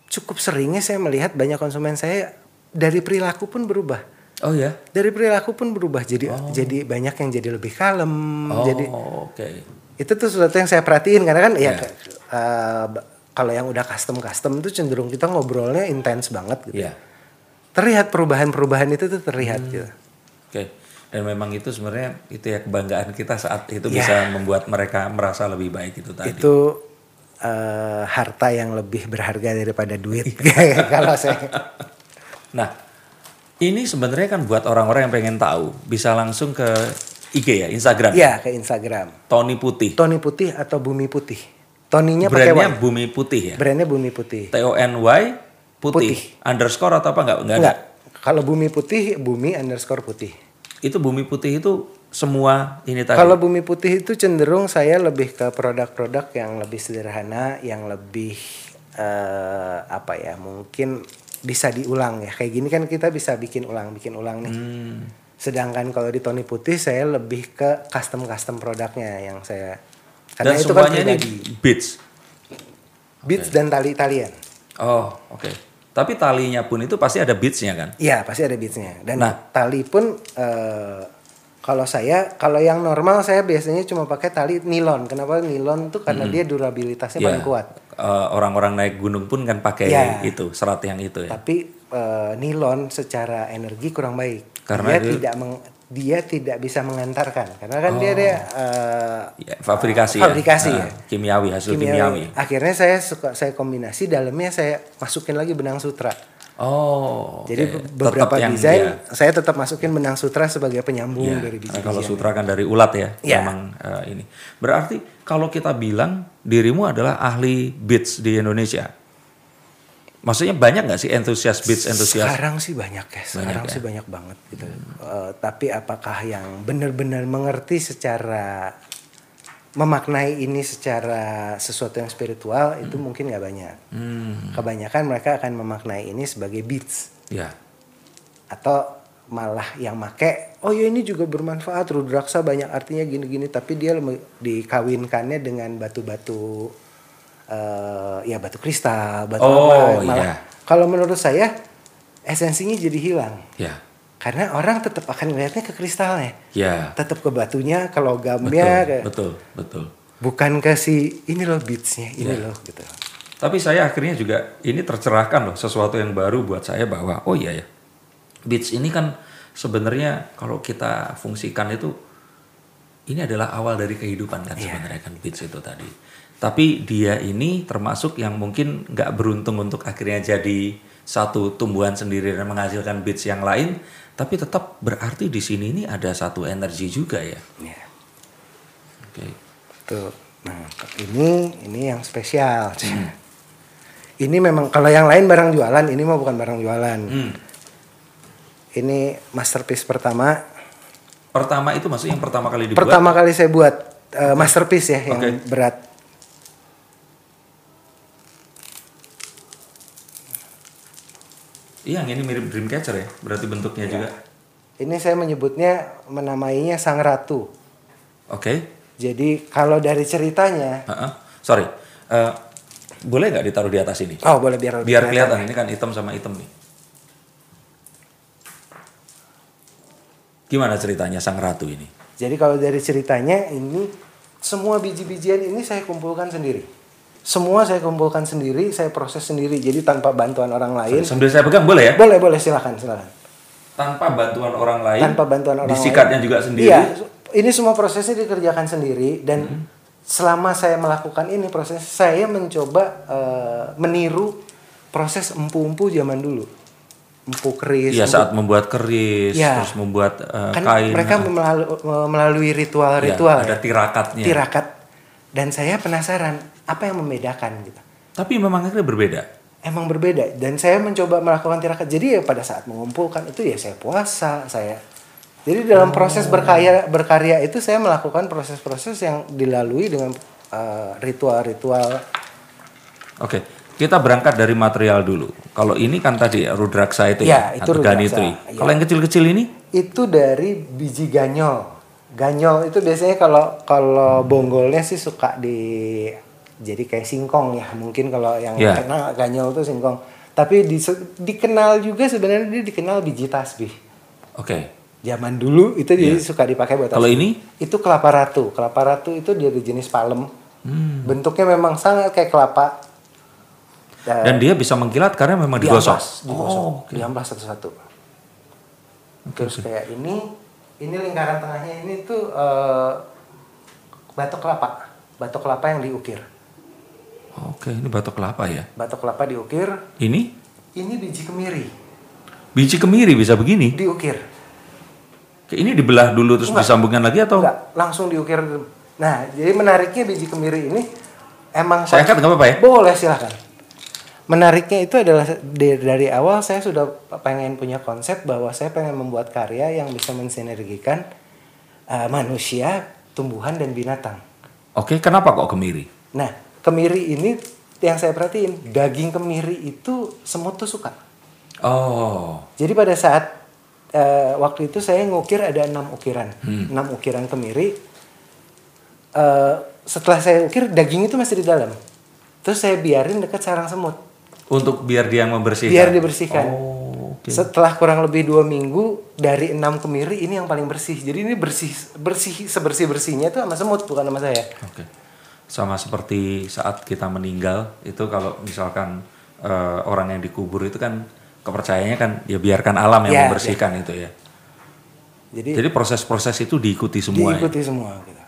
cukup seringnya saya melihat banyak konsumen saya dari perilaku pun berubah. Oh ya. Dari perilaku pun berubah jadi jadi banyak yang jadi lebih kalem, Oh jadi oke. itu tuh sesuatu yang saya perhatiin karena kan ya Ya. b- kalau yang udah custom custom tuh cenderung kita ngobrolnya intens banget gitu. Iya. Terlihat perubahan-perubahan itu tuh terlihat Hmm. gitu. Oke. Dan memang itu sebenarnya itu ya kebanggaan kita saat itu Ya. bisa membuat mereka merasa lebih baik itu tadi. Itu eh, harta yang lebih berharga daripada duit kalau saya. Nah, ini sebenarnya kan buat orang-orang yang pengen tahu bisa langsung ke IG ya, Instagram. Iya ke Instagram. Tony Putih. Tony Putih atau Bumi Putih. Toninya pakai. Bumi Putih ya. Brandnya Bumi Putih. T O N Y Putih. Putih. Underscore atau apa enggak? Enggak. Enggak. Kalau Bumi Putih, Bumi underscore Putih. Itu Bumi Putih itu semua ini tadi. Kalau Bumi Putih itu cenderung saya lebih ke produk-produk yang lebih sederhana, yang lebih eh, apa ya? Mungkin bisa diulang ya. Kayak gini kan kita bisa bikin ulang, bikin ulang nih. Hmm. Sedangkan kalau di Tony Putih saya lebih ke custom-custom produknya yang saya Dan karena itu kan semuanya ini pribadi. beats. Beats dan tali-talian. Oh, oke. Tapi talinya pun itu pasti ada beatsnya kan? Iya pasti ada beatsnya. Dan Nah. tali pun eh, kalau saya kalau yang normal saya biasanya cuma pakai tali nilon. Kenapa nilon tuh karena dia durabilitasnya paling Ya. kuat. Eh, orang-orang naik gunung pun kan pakai Ya. itu serat yang itu ya. Tapi eh, nilon secara energi kurang baik. Karena dia dia- tidak meng- dia tidak bisa mengantarkan karena kan dia dia eh, Ya, fabrikasi, Fabrikasi ya. ya. Ah, Kimiawi hasil kimiawi. kimiawi. Akhirnya saya suka saya kombinasi dalamnya saya masukin lagi benang sutra. Oh, Jadi oke. be- beberapa Tetap yang desain dia- saya tetap masukin benang sutra sebagai penyambung Iya, dari nah, biji kalau sutra kan dari ulat ya, Iya. memang eh, ini. Berarti kalau kita bilang dirimu adalah ahli beats di Indonesia, maksudnya banyak nggak sih entusias beats entusias? Sekarang sih banyak ya, sekarang ya? sih banyak banget gitu. Eh, tapi apakah yang benar-benar mengerti secara memaknai ini secara sesuatu yang spiritual itu mungkin nggak banyak. Hmm. Kebanyakan mereka akan memaknai ini sebagai beats Ya. atau malah yang make oh ya ini juga bermanfaat rudraksa banyak artinya gini-gini tapi dia dikawinkannya dengan batu-batu eh, ya batu kristal batu Oh, apa malah iya. kalau menurut saya esensinya jadi hilang Ya. karena orang tetap akan melihatnya ke kristalnya Ya. tetap ke batunya ke logamnya ke- Betul, betul, betul. bukan ke si ini loh beatsnya ini Ya. loh gitu Tapi saya akhirnya juga ini tercerahkan loh sesuatu yang baru buat saya bahwa oh iya ya. Beats ini kan sebenarnya kalau kita fungsikan itu ini adalah awal dari kehidupan kan sebenarnya kan beats itu tadi. Tapi dia ini termasuk yang mungkin nggak beruntung untuk akhirnya jadi satu tumbuhan sendiri dan menghasilkan beats yang lain, tapi tetap berarti di sini ini ada satu energi juga ya. ya Oke. tuh nah ini ini yang spesial ini memang kalau yang lain barang jualan ini mah bukan barang jualan Hmm. ini masterpiece pertama Pertama itu maksudnya yang pertama kali dibuat. pertama kali saya buat eh, masterpiece ya yang Oke. berat Iya, yang ini mirip Dreamcatcher ya, berarti bentuknya juga. ini saya menyebutnya menamainya sang ratu Oke. jadi kalau dari ceritanya Heeh. Sorry, Eh, boleh nggak ditaruh di atas ini? oh boleh biar Biar kelihatan ini kan hitam sama hitam nih. Gimana ceritanya sang ratu ini? Jadi kalau dari ceritanya ini semua biji-bijian ini saya kumpulkan sendiri. Semua saya kumpulkan sendiri, saya proses sendiri. Jadi tanpa bantuan orang lain. Sambil saya pegang boleh ya? Boleh, boleh silakan, silakan. Tanpa bantuan orang lain. Tanpa bantuan orang Disikatnya lain. juga sendiri. Iya, ini semua prosesnya dikerjakan sendiri dan Hmm. selama saya melakukan ini proses saya mencoba eh, meniru proses empu-empu zaman dulu. Empu keris. Iya saat membuat keris, Iya. terus membuat eh, kan kain. mereka eh, melalui, melalui iya, ritual-ritual ada ya. tirakatnya. tirakat dan saya penasaran apa yang membedakan gitu Tapi memang akhirnya berbeda. emang berbeda dan saya mencoba melakukan tirakat jadi ya pada saat mengumpulkan itu ya saya puasa saya jadi dalam proses berkarya berkarya itu saya melakukan proses-proses yang dilalui dengan uh, ritual-ritual Oke, kita berangkat dari material dulu. Kalau ini kan tadi rudraksa itu Ya, ya, itu ganitri. ya. Kalau yang kecil-kecil ini? itu dari biji ganyol ganyol itu biasanya kalau kalau bonggolnya sih suka di jadi kayak singkong ya mungkin kalau yang Ya. kenal ganyol itu singkong tapi di, dikenal juga sebenarnya dia dikenal biji tasbih Oke. zaman dulu itu dia suka dipakai buat Iya. Kalau ini? itu kelapa ratu kelapa ratu itu dari jenis palem Hmm. bentuknya memang sangat kayak kelapa Dan Dan dia bisa mengkilat karena memang digosok. digosok, Oh, diamplas satu-satu. Terus kayak ini, ini lingkaran tengahnya ini tuh eh, batok kelapa, batok kelapa yang diukir. Oke, ini batok kelapa ya. Batok kelapa diukir, Ini ini biji kemiri biji kemiri bisa begini. diukir. Ini dibelah dulu terus Enggak. disambungkan lagi atau? Enggak, langsung diukir. Nah, jadi menariknya biji kemiri ini emang Saya angkat nggak apa-apa ya? Boleh silahkan. Menariknya itu adalah dari, dari awal saya sudah pengen punya konsep bahwa saya pengen membuat karya yang bisa mensinergikan uh, manusia, tumbuhan dan binatang. Oke, kenapa kok kemiri? Nah, kemiri ini yang saya perhatiin daging kemiri itu semut tuh suka. Oh, Jadi pada saat eh, waktu itu saya ngukir ada enam ukiran, Hmm. enam ukiran kemiri. Eh, setelah saya ukir daging itu masih di dalam. Terus saya biarin dekat sarang semut, untuk biar dia membersihkan. biar dibersihkan. Oh. Setelah kurang lebih dua minggu dari enam kemiri ini yang paling bersih. Jadi ini bersih bersih sebersih bersihnya itu sama semut bukan sama saya. Oke. Sama seperti saat kita meninggal itu kalau misalkan eh, orang yang dikubur itu kan kepercayaannya kan ya biarkan alam yang Ya, membersihkan itu ya. Jadi, Jadi proses-proses itu diikuti semua ya. diikuti semua gitu.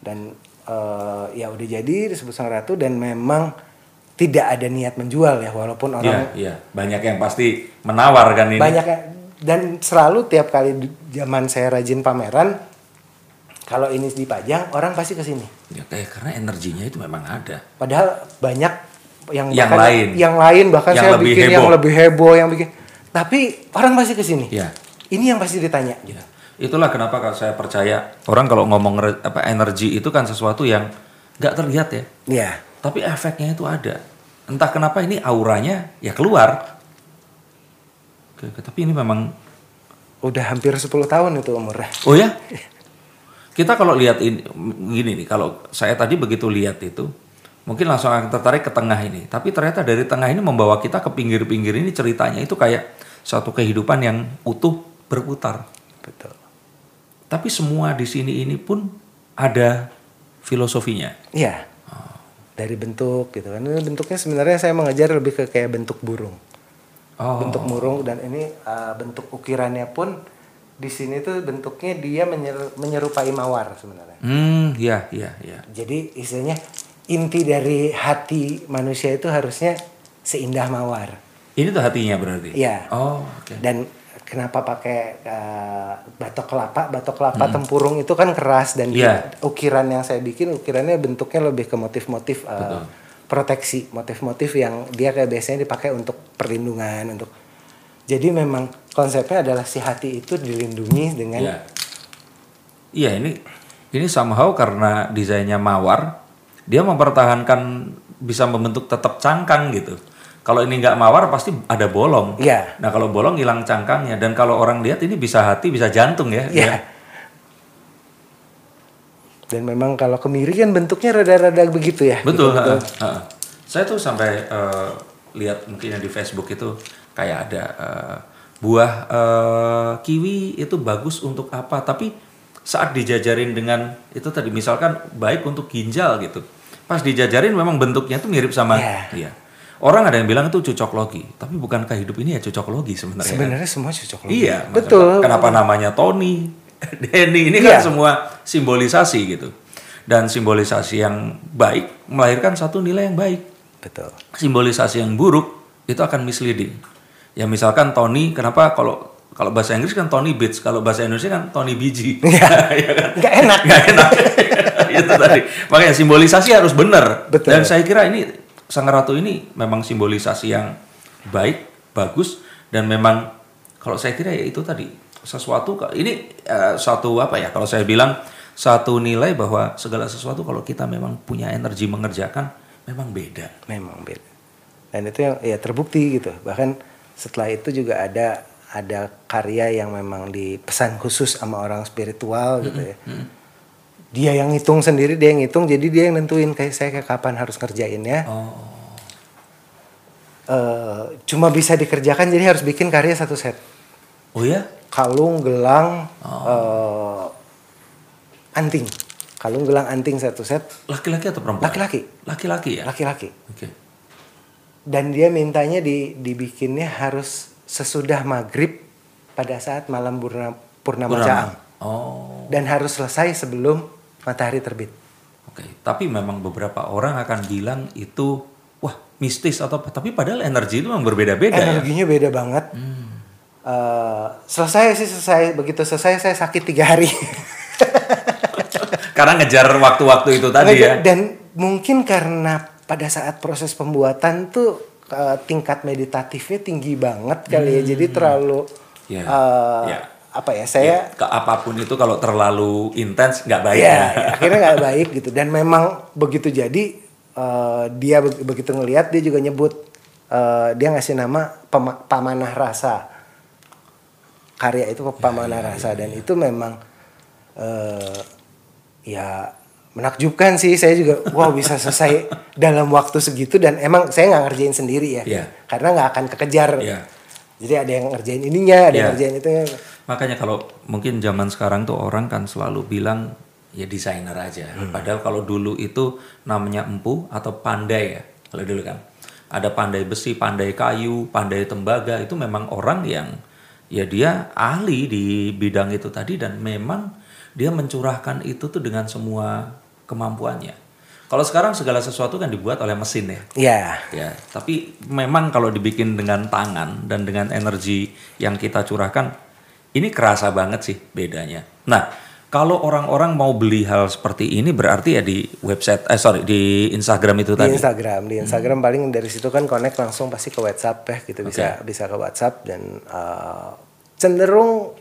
Dan eh, ya udah jadi disebut sang ratu dan memang tidak ada niat menjual ya walaupun Iya, orang iya. Banyak yang pasti menawar kan ini. banyak dan selalu tiap kali zaman saya rajin pameran kalau ini dipajang orang pasti ke sini. Ya, kayak karena energinya itu memang ada. Padahal banyak yang Yang bahkan lain. yang lain bahkan Yang saya lebih bikin yang heboh. lebih heboh yang bikin tapi orang pasti ke sini. Iya. Ini yang pasti ditanya. Ya. Itulah kenapa kalau saya percaya orang kalau ngomong apa energi itu kan sesuatu yang nggak terlihat ya, Iya. tapi efeknya itu ada. Entah kenapa ini auranya ya keluar. Oke, oke, tapi ini memang Udah hampir 10 tahun itu umurnya. Oh ya? Kita kalau lihat ini gini nih, kalau saya tadi begitu lihat itu, mungkin langsung akan tertarik ke tengah ini. Tapi ternyata dari tengah ini membawa kita ke pinggir-pinggir ini ceritanya itu kayak suatu kehidupan yang utuh berputar. Betul. Tapi semua di sini ini pun ada filosofinya. Iya. Dari bentuk gitu kan. Ini bentuknya sebenarnya saya mengajar lebih ke kayak bentuk burung. Oh, Bentuk burung dan ini uh, bentuk ukirannya pun di sini tuh bentuknya dia menyer- menyerupai mawar sebenarnya. hmm, ya, ya, ya. Jadi istilahnya inti dari hati manusia itu harusnya seindah mawar. Ini tuh hatinya berarti. Iya. Oh, oke. Dan kenapa pakai uh, batok kelapa? Batok kelapa tempurung itu kan keras dan Hmm. Iya. di- ukiran yang saya bikin ukirannya bentuknya lebih ke motif-motif uh, Betul. proteksi, motif-motif yang dia kayak biasanya dipakai untuk perlindungan untuk. Jadi memang konsepnya adalah si hati itu dilindungi dengan Iya. Iya, ini ini somehow karena desainnya mawar, dia mempertahankan bisa membentuk tetap cangkang gitu. Kalau ini nggak mawar pasti ada bolong. Iya. Nah kalau bolong hilang cangkangnya dan kalau orang lihat ini bisa hati bisa jantung ya. Iya. Ya. Dan memang kalau kemiri kan bentuknya rada-rada begitu ya. Betul. gitu, ha, ha. Saya tuh sampai eh, lihat mungkin di Facebook itu kayak ada eh, buah eh, kiwi itu bagus untuk apa, tapi saat dijajarin dengan itu tadi misalkan baik untuk ginjal gitu. Pas dijajarin memang bentuknya tuh mirip sama Iya. iya. Orang ada yang bilang itu cocok logi, tapi bukankah hidup ini ya cocok logi sebenarnya? Sebenarnya semua cocok logi. Iya, betul. Kenapa namanya Tony, Denny ini kan Iya. semua simbolisasi gitu. Dan simbolisasi yang baik melahirkan satu nilai yang baik. Betul. Simbolisasi yang buruk itu akan misleading. Ya misalkan Tony, kenapa kalau kalau bahasa Inggris kan Tony Beach, kalau bahasa Indonesia kan Tony Biji. Iya. Iya kan? Nggak enak. Nggak enak. itu tadi. Makanya simbolisasi harus benar. Betul. Dan saya kira ini Sang Ratu ini memang simbolisasi yang baik, bagus dan memang kalau saya kira ya itu tadi sesuatu ini eh, suatu apa ya kalau saya bilang satu nilai bahwa segala sesuatu kalau kita memang punya energi mengerjakan memang beda. Memang beda. Dan itu yang ya terbukti gitu. Bahkan setelah itu juga ada ada karya yang memang dipesan khusus sama orang spiritual gitu ya. Dia yang ngitung sendiri, dia yang ngitung, jadi dia yang nentuin kayak saya kayak kapan harus ngerjainnya. Oh, Eh, cuma bisa dikerjakan jadi harus bikin karya satu set. oh ya? Kalung, gelang, eh, anting. Kalung, gelang, anting satu set. Laki-laki atau perempuan? Laki-laki, Laki-laki ya. laki-laki. Oke. Dan dia mintanya di dibikinnya harus sesudah maghrib pada saat malam purna, purnama, Oh. dan harus selesai sebelum matahari terbit. Oke, tapi memang beberapa orang akan bilang itu wah mistis atau apa, tapi padahal energi itu memang berbeda-beda ya. Energinya beda banget. Eh, selesai sih selesai begitu selesai saya sakit tiga hari. Karena ngejar waktu-waktu itu tadi ya. Dan mungkin karena pada saat proses pembuatan tuh eh, tingkat meditatifnya tinggi banget kali ya, jadi terlalu Ya, eh, ya. apa ya saya Ke apa pun itu kalau terlalu intens nggak baik Iya, ya. akhirnya nggak baik gitu. Dan memang begitu jadi eh, dia be- begitu ngelihat dia juga nyebut eh, dia ngasih nama pamanah rasa. Karya itu pamanah rasa dan itu memang eh, ya menakjubkan sih. Saya juga wow bisa selesai dalam waktu segitu dan emang saya nggak ngerjain sendiri ya. Iya. Karena nggak akan kekejar. Iya. Jadi ada yang ngerjain ininya, ada yang Iya. ngerjain itu. Makanya kalau mungkin zaman sekarang tuh orang kan selalu bilang ya desainer aja. Hmm. Padahal kalau dulu itu namanya empu atau pandai ya. Kalau dulu kan ada pandai besi, pandai kayu, pandai tembaga itu memang orang yang ya dia ahli di bidang itu tadi dan memang dia mencurahkan itu tuh dengan semua kemampuannya. Kalau sekarang segala sesuatu kan dibuat oleh mesin ya. Ya, Ya, tapi memang kalau dibikin dengan tangan dan dengan energi yang kita curahkan, ini kerasa banget sih bedanya. Nah, kalau orang-orang mau beli hal seperti ini berarti ya di website, eh sorry di Instagram itu di tadi. Instagram di Instagram paling dari situ kan connect langsung pasti ke WhatsApp ya gitu bisa bisa ke WhatsApp dan uh, cenderung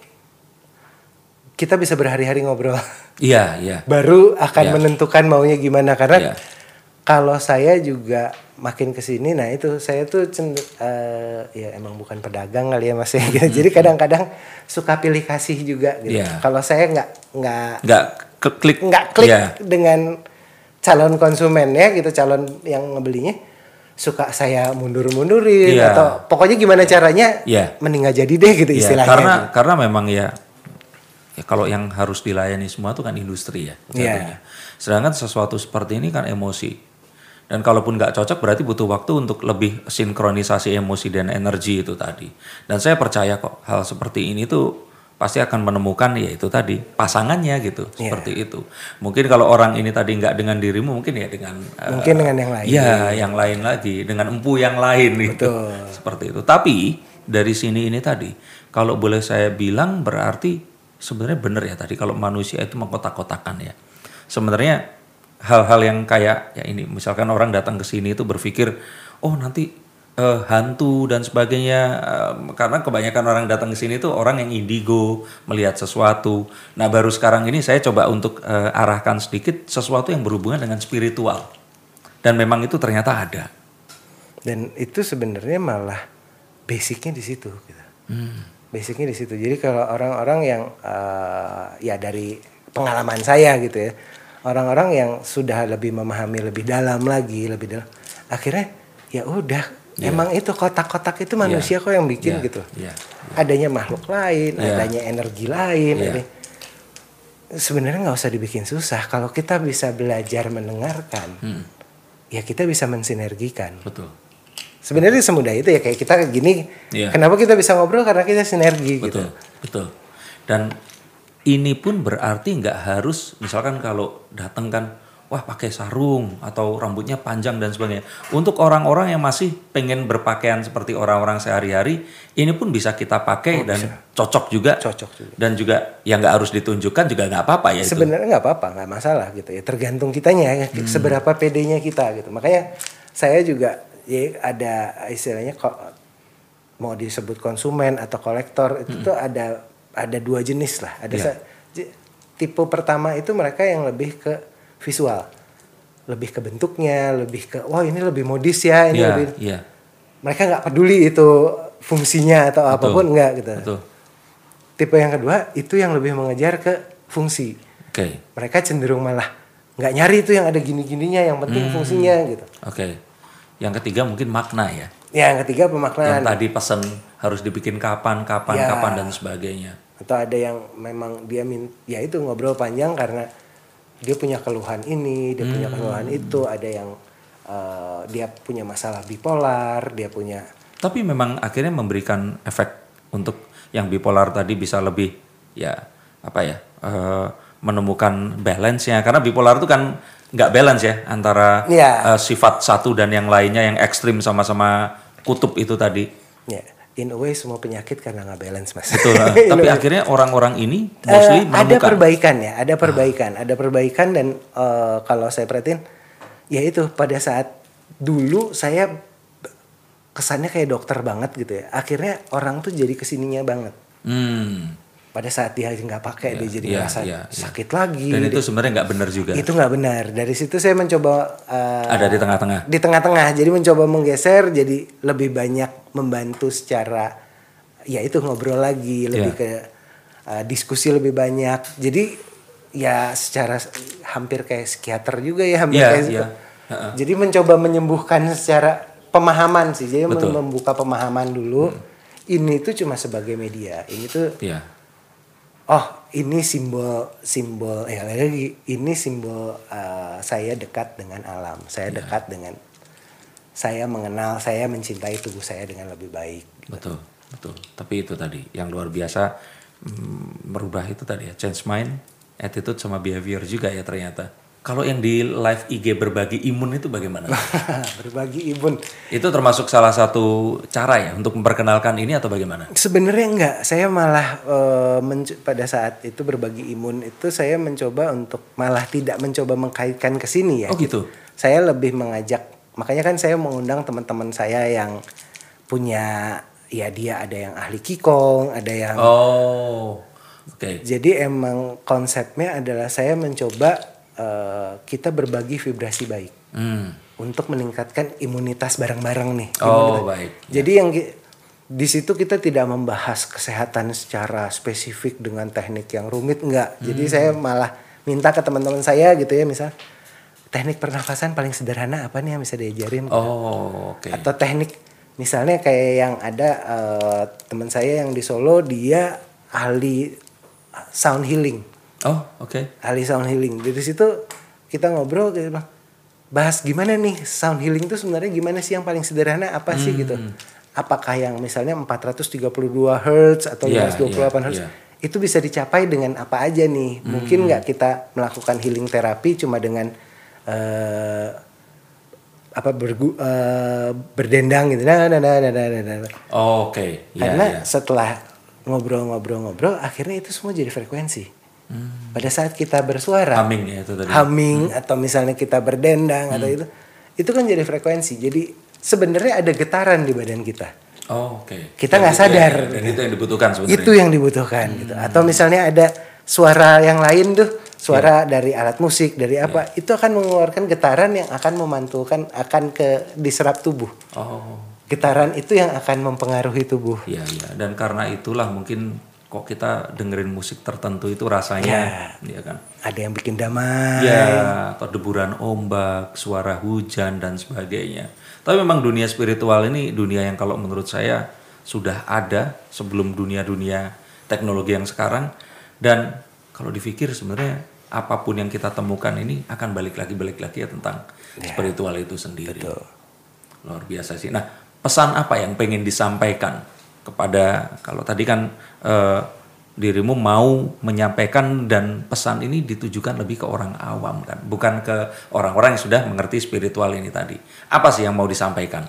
kita bisa berhari-hari ngobrol. Iya, iya. Baru akan Iya. menentukan maunya gimana karena Iya. kalau saya juga makin ke sini nah itu saya tuh cend- eh, ya emang bukan pedagang kali ya Mas ya. Jadi kadang-kadang suka pilih kasih juga gitu. Iya. Kalau saya nggak nggak Nggak ke- klik. nggak klik Iya. dengan calon konsumen ya gitu calon yang ngebelinya suka saya mundur-mundurin Iya. atau pokoknya gimana caranya Iya. mending nggak jadi deh gitu Iya, istilahnya. karena gitu. karena memang ya ya kalau yang harus dilayani semua itu kan industri ya Iya. jatuhnya. Sedangkan sesuatu seperti ini kan emosi. Dan kalaupun nggak cocok berarti butuh waktu untuk lebih sinkronisasi emosi dan energi itu tadi. Dan saya percaya kok hal seperti ini tuh pasti akan menemukan ya itu tadi pasangannya gitu Iya. seperti itu. Mungkin kalau orang ini tadi nggak dengan dirimu mungkin ya dengan eh, Mungkin dengan yang lain. Iya, yang lain lagi dengan empu yang lain itu. Betul. Seperti itu. Tapi dari sini ini tadi, kalau boleh saya bilang berarti sebenarnya benar ya tadi kalau manusia itu mengkotak-kotakan ya. Sebenarnya hal-hal yang kayak ya ini misalkan orang datang ke sini itu berpikir oh nanti eh, hantu dan sebagainya eh, karena kebanyakan orang datang ke sini tuh orang yang indigo melihat sesuatu. Nah, baru sekarang ini saya coba untuk eh, arahkan sedikit sesuatu yang berhubungan dengan spiritual. Dan memang itu ternyata ada. Dan itu sebenarnya malah basicnya di situ gitu. Basicnya di situ. Jadi kalau orang-orang yang eh, ya dari pengalaman saya gitu ya, orang-orang yang sudah lebih memahami lebih dalam lagi, lebih dalam, akhirnya ya udah, emang itu kotak-kotak itu manusia kok yang bikin Iya, gitu. iya, Adanya makhluk lain, Iya. adanya energi lain. Iya. ada- Sebenarnya nggak usah dibikin susah. Kalau kita bisa belajar mendengarkan, Hmm, ya kita bisa mensinergikan. betul. Sebenarnya semudah itu ya kayak kita gini. Iya. Kenapa kita bisa ngobrol karena kita sinergi gitu. Betul, betul. Dan ini pun berarti nggak harus misalkan kalau datang kan wah pakai sarung atau rambutnya panjang dan sebagainya. Untuk orang-orang yang masih pengen berpakaian seperti orang-orang sehari-hari, ini pun bisa kita pakai dan cocok juga. Oh, Cocok juga. Dan juga yang nggak harus ditunjukkan juga nggak apa-apa ya. Sebenarnya nggak apa-apa, nggak masalah gitu ya. Tergantung kitanya ya, Hmm. seberapa pedenya kita gitu. Makanya saya juga ya ada istilahnya kok mau disebut konsumen atau kolektor itu tuh ada ada dua jenis lah. Ada Hmm. Iya. tipe pertama itu mereka yang lebih ke visual, lebih ke bentuknya, lebih ke wah ini lebih modis ya, ini Iya, lebih iya. mereka nggak peduli itu fungsinya atau Betul. apa pun nggak gitu. Betul. Tipe yang kedua itu yang lebih mengejar ke fungsi. Oke. Mereka cenderung malah nggak nyari itu yang ada gini-gininya, yang penting fungsinya gitu. Oke. Yang ketiga mungkin makna ya. Yang ketiga Yang pemaknaan tadi pesan harus dibikin kapan, kapan, Ya. kapan dan sebagainya. atau ada yang memang dia min ya itu ngobrol panjang karena dia punya keluhan ini, dia punya keluhan itu, ada yang eh, dia punya masalah bipolar, dia punya Tapi memang akhirnya memberikan efek untuk yang bipolar tadi bisa lebih ya apa ya eh, menemukan balance-nya karena bipolar itu kan nggak balance ya antara Iya. eh, sifat satu dan yang lainnya yang ekstrim sama-sama kutub itu tadi. ya in a way semua penyakit karena nggak balance mas. Betul. A Tapi akhirnya orang-orang ini Eh, mostly ada menemukan Ah. perbaikan ya, ada perbaikan, ada perbaikan dan eh, kalau saya perhatiin, ya itu pada saat dulu saya kesannya kayak dokter banget gitu ya. Akhirnya orang tuh jadi ke sininya banget. Hmm. Pada saat dia nggak pakai dia jadi iya, merasa iya, iya. sakit lagi. Dan itu sebenarnya nggak benar juga. itu nggak benar. Dari situ saya mencoba eh, Ada di tengah-tengah. di tengah-tengah. Jadi mencoba menggeser, jadi lebih banyak membantu secara, ya itu ngobrol lagi, lebih Iya. ke uh, diskusi lebih banyak. Jadi ya secara hampir kayak psikiater juga ya, hampir Iya, kayak iya. gitu. Jadi mencoba menyembuhkan secara pemahaman sih. Jadi Betul. Hmm. membuka pemahaman dulu. Ini tuh cuma sebagai media. Ini tuh Iya. Oh ini simbol simbol ya lagi ini simbol uh, saya dekat dengan alam saya Iya. dekat dengan saya mengenal saya mencintai tubuh saya dengan lebih baik Betul, betul. Tapi itu tadi yang luar biasa mm, merubah itu tadi ya, change mind, attitude sama behavior juga ya ternyata. Kalau yang di live IG berbagi imun itu bagaimana? berbagi ibun itu termasuk salah satu cara ya untuk memperkenalkan ini atau bagaimana? sebenarnya enggak saya malah uh, menc- pada saat itu berbagi imun itu saya mencoba untuk malah tidak mencoba mengkaitkan ke sini ya Oh gitu. saya lebih mengajak makanya kan saya mengundang teman-teman saya yang punya ya dia ada yang ahli kikong ada yang Oh, Oke. Jadi emang konsepnya adalah saya mencoba eh, kita berbagi vibrasi baik Hmm. untuk meningkatkan imunitas bareng-bareng nih. Oh, Imunitas. baik. Jadi yang ki- di situ kita tidak membahas kesehatan secara spesifik dengan teknik yang rumit enggak. Jadi Hmm. saya malah minta ke teman-teman saya gitu ya misal teknik pernafasan paling sederhana apa nih yang bisa diajarin? Oh, oke. Atau teknik misalnya kayak yang ada eh, teman saya yang di Solo dia ahli sound healing Oh, oke. ahli sound healing. Dari situ kita ngobrol kita bilang bahas gimana nih sound healing itu sebenarnya gimana sih yang paling sederhana apa sih gitu. Apakah yang misalnya 432 Hz atau Iya, 528 iya, Hz iya. itu bisa dicapai dengan apa aja nih? Mungkin nggak kita melakukan healing terapi cuma dengan eh, apa bergu, eh, berdendang gitu. Nah, nah, nah, nah, nah, nah, nah. Oh, oke. Iya, Karena iya. setelah ngobrol-ngobrol-ngobrol akhirnya itu semua jadi frekuensi. Hmm. Pada saat kita bersuara, Humming ya itu tadi. humming atau misalnya kita berdendang atau Hmm. itu, itu kan jadi frekuensi. Jadi sebenarnya ada getaran di badan kita. Oh, oke. Kita Dan nggak itu ya, sadar. Dan itu yang dibutuhkan sebenarnya. Itu yang dibutuhkan gitu. Hmm. Atau misalnya ada suara yang lain tuh, suara Ya. dari alat musik, dari apa, itu akan mengeluarkan getaran yang akan memantulkan akan ke diserap tubuh. Oh, Getaran itu yang akan mempengaruhi tubuh. iya iya. Dan karena itulah mungkin kok kita dengerin musik tertentu itu rasanya, ya kan? Ada yang bikin damai. Ya, atau deburan ombak, suara hujan dan sebagainya. Tapi memang dunia spiritual ini dunia yang kalau menurut saya sudah ada sebelum dunia-dunia teknologi yang sekarang dan kalau dipikir sebenarnya apa pun yang kita temukan ini akan balik lagi balik lagi ya tentang spiritual itu sendiri. Luar biasa sih. Nah, pesan apa yang pengen disampaikan kepada kalau tadi kan eh, dirimu mau menyampaikan dan pesan ini ditujukan lebih ke orang awam kan, bukan ke orang-orang yang sudah mengerti spiritual ini tadi. Apa sih yang mau disampaikan?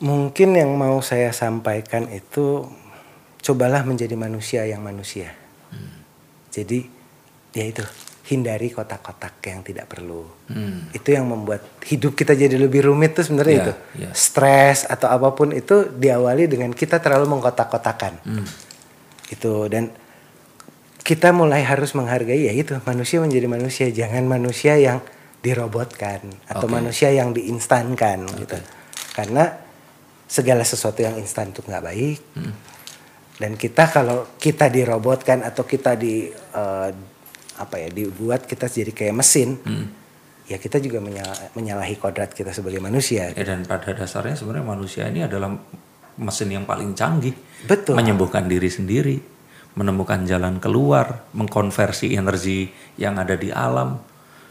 Mungkin yang mau saya sampaikan itu cobalah menjadi manusia yang manusia. Jadi ya itu hindari kotak-kotak yang tidak perlu. Hmm. Itu yang membuat hidup kita jadi lebih rumit tuh sebenarnya Iya, itu. iya. Stres atau apa pun itu diawali dengan kita terlalu mengkotak-kotakan. Hmm. Itu dan kita mulai harus menghargai ya itu manusia menjadi manusia, jangan manusia yang dirobotkan atau Oke. manusia yang diinstankan gitu. Karena segala sesuatu yang instan itu nggak baik. Hmm. Dan kita kalau kita dirobotkan atau kita di eh, apa ya dibuat kita jadi kayak mesin, Hmm. ya kita juga menyala- menyalahi kodrat kita sebagai manusia. Ya, dan pada dasarnya sebenarnya manusia ini adalah mesin yang paling canggih. Betul. Menyembuhkan diri sendiri, menemukan jalan keluar, mengkonversi energi yang ada di alam.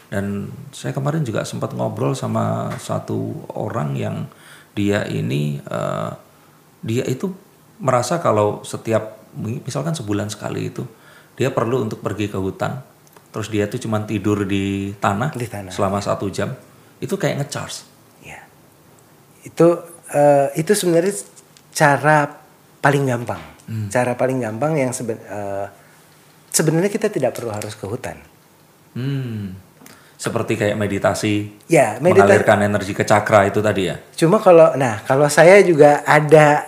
Dan saya kemarin juga sempat ngobrol sama satu orang yang dia ini eh, dia itu merasa kalau setiap misalkan sebulan sekali itu dia perlu untuk pergi ke hutan. Terus dia tuh cuman tidur di tanah, Di tanah. selama satu jam. Itu kayak ngecharge. Ya. Itu eh, itu sebenarnya cara paling gampang. Cara paling gampang yang seben- eh, sebenarnya kita tidak perlu harus ke hutan. Hmm. Seperti kayak meditasi, Ya, meditasi. mengalirkan energi ke cakra itu tadi ya. Cuma kalau nah, kalau saya juga ada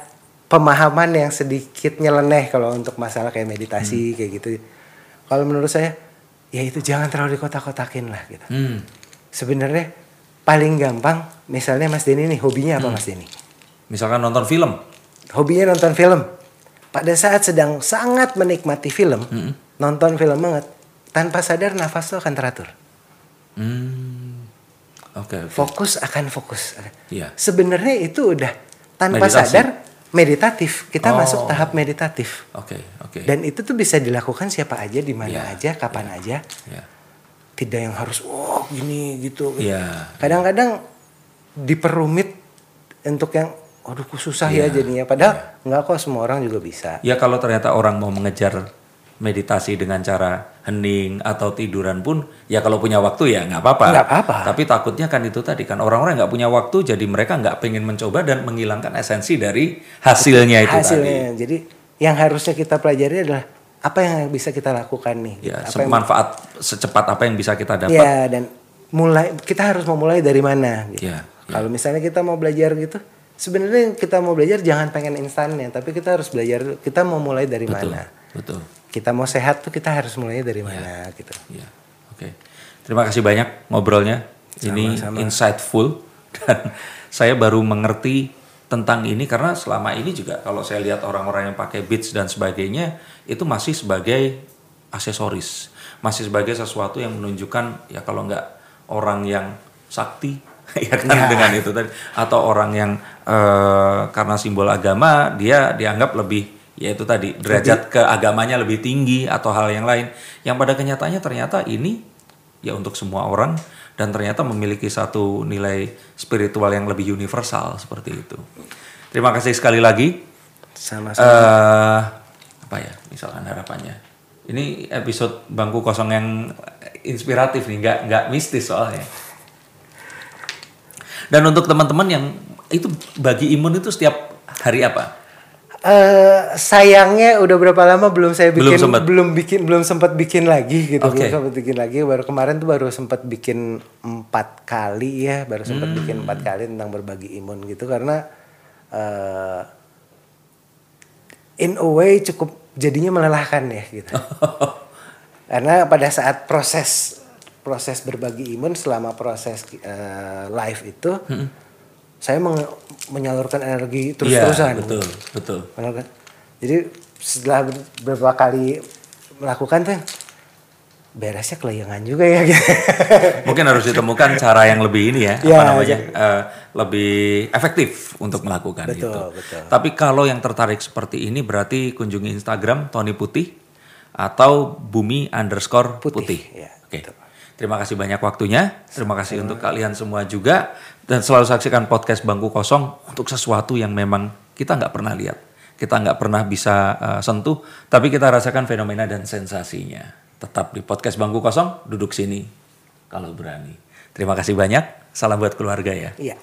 pemahaman yang sedikit nyeleneh kalau untuk masalah kayak meditasi kayak gitu. Kalau menurut saya ya itu jangan terlalu dikotak-kotakin lah gitu. Hmm. Sebenarnya paling gampang misalnya Mas Denny nih hobinya apa Mas Denny? Misalkan nonton film. Hobinya nonton film. Pada saat sedang sangat menikmati film, nonton film banget, tanpa sadar nafas lo akan teratur. Hmm. Oke, oke. Fokus akan fokus. Iya. Sebenarnya itu udah tanpa Meditasi. sadar meditatif. Kita Oh. masuk tahap meditatif. Oke, oke. Dan itu tuh bisa dilakukan siapa aja, di mana Iya, aja, kapan aja. Ya. Tidak yang harus, oh gini gitu. Iya. Kadang-kadang diperumit untuk yang, aduh susah Iya, ya jadinya. Padahal nggak kok semua orang juga bisa. Ya kalau ternyata orang mau mengejar meditasi dengan cara hening atau tiduran pun ya kalau punya waktu ya nggak apa-apa. Nggak apa-apa. Tapi takutnya kan itu tadi kan orang-orang nggak punya waktu jadi mereka nggak pengen mencoba dan menghilangkan esensi dari hasilnya itu tadi. hasilnya. Jadi yang harusnya kita pelajari adalah apa yang bisa kita lakukan nih. Ya, apa yang, manfaat secepat apa yang bisa kita dapat. ya dan mulai kita harus memulai dari mana. Gitu. Ya, Kalau misalnya kita mau belajar gitu, sebenarnya kita mau belajar jangan pengen instannya, tapi kita harus belajar kita mau mulai dari Betul. mana. Betul. Kita mau sehat tuh kita harus mulainya dari mana gitu. Iya. Oke. Terima kasih banyak ngobrolnya. Ini Sama-sama. insightful dan saya baru mengerti tentang ini karena selama ini juga kalau saya lihat orang-orang yang pakai beats dan sebagainya itu masih sebagai aksesoris, masih sebagai sesuatu yang menunjukkan ya kalau nggak orang yang sakti ya kan Ya. dengan itu tadi atau orang yang eh, karena simbol agama dia dianggap lebih ya itu tadi derajat keagamanya lebih tinggi atau hal yang lain yang pada kenyataannya ternyata ini ya untuk semua orang dan ternyata memiliki satu nilai spiritual yang lebih universal seperti itu. Terima kasih sekali lagi. Sama-sama. eh apa ya misalkan harapannya? Ini episode bangku kosong yang inspiratif nih, nggak nggak mistis soalnya. Dan untuk teman-teman yang itu bagi imun itu setiap hari apa? Eh, sayangnya udah berapa lama belum saya Belum bikin sempat. belum bikin belum sempat bikin lagi gitu Oke. belum sempat bikin lagi baru kemarin tuh baru sempat bikin empat kali ya baru sempat Hmm. bikin empat kali tentang berbagi imun gitu karena eh in a way cukup jadinya melelahkan ya gitu karena pada saat proses proses berbagi imun selama proses eh, live itu saya meng- menyalurkan energi terus-terusan Iya, betul, betul. Benar kan? Jadi setelah ber- beberapa kali melakukan tuh beresnya kelayangan juga ya. gitu. Mungkin harus ditemukan cara yang lebih ini ya, apa Ya, namanya, eh, lebih efektif untuk melakukan Betul, itu. betul. Tapi kalau yang tertarik seperti ini berarti kunjungi Instagram Tony Putih atau Bumi underscore Putih, Putih. ya, Oke. Terima kasih banyak waktunya. Terima kasih untuk kalian semua juga dan selalu saksikan podcast Bangku Kosong untuk sesuatu yang memang kita nggak pernah lihat, kita nggak pernah bisa eh, sentuh, tapi kita rasakan fenomena dan sensasinya. Tetap di podcast Bangku Kosong, duduk sini kalau berani. Terima kasih banyak. Salam buat keluarga ya. Iya.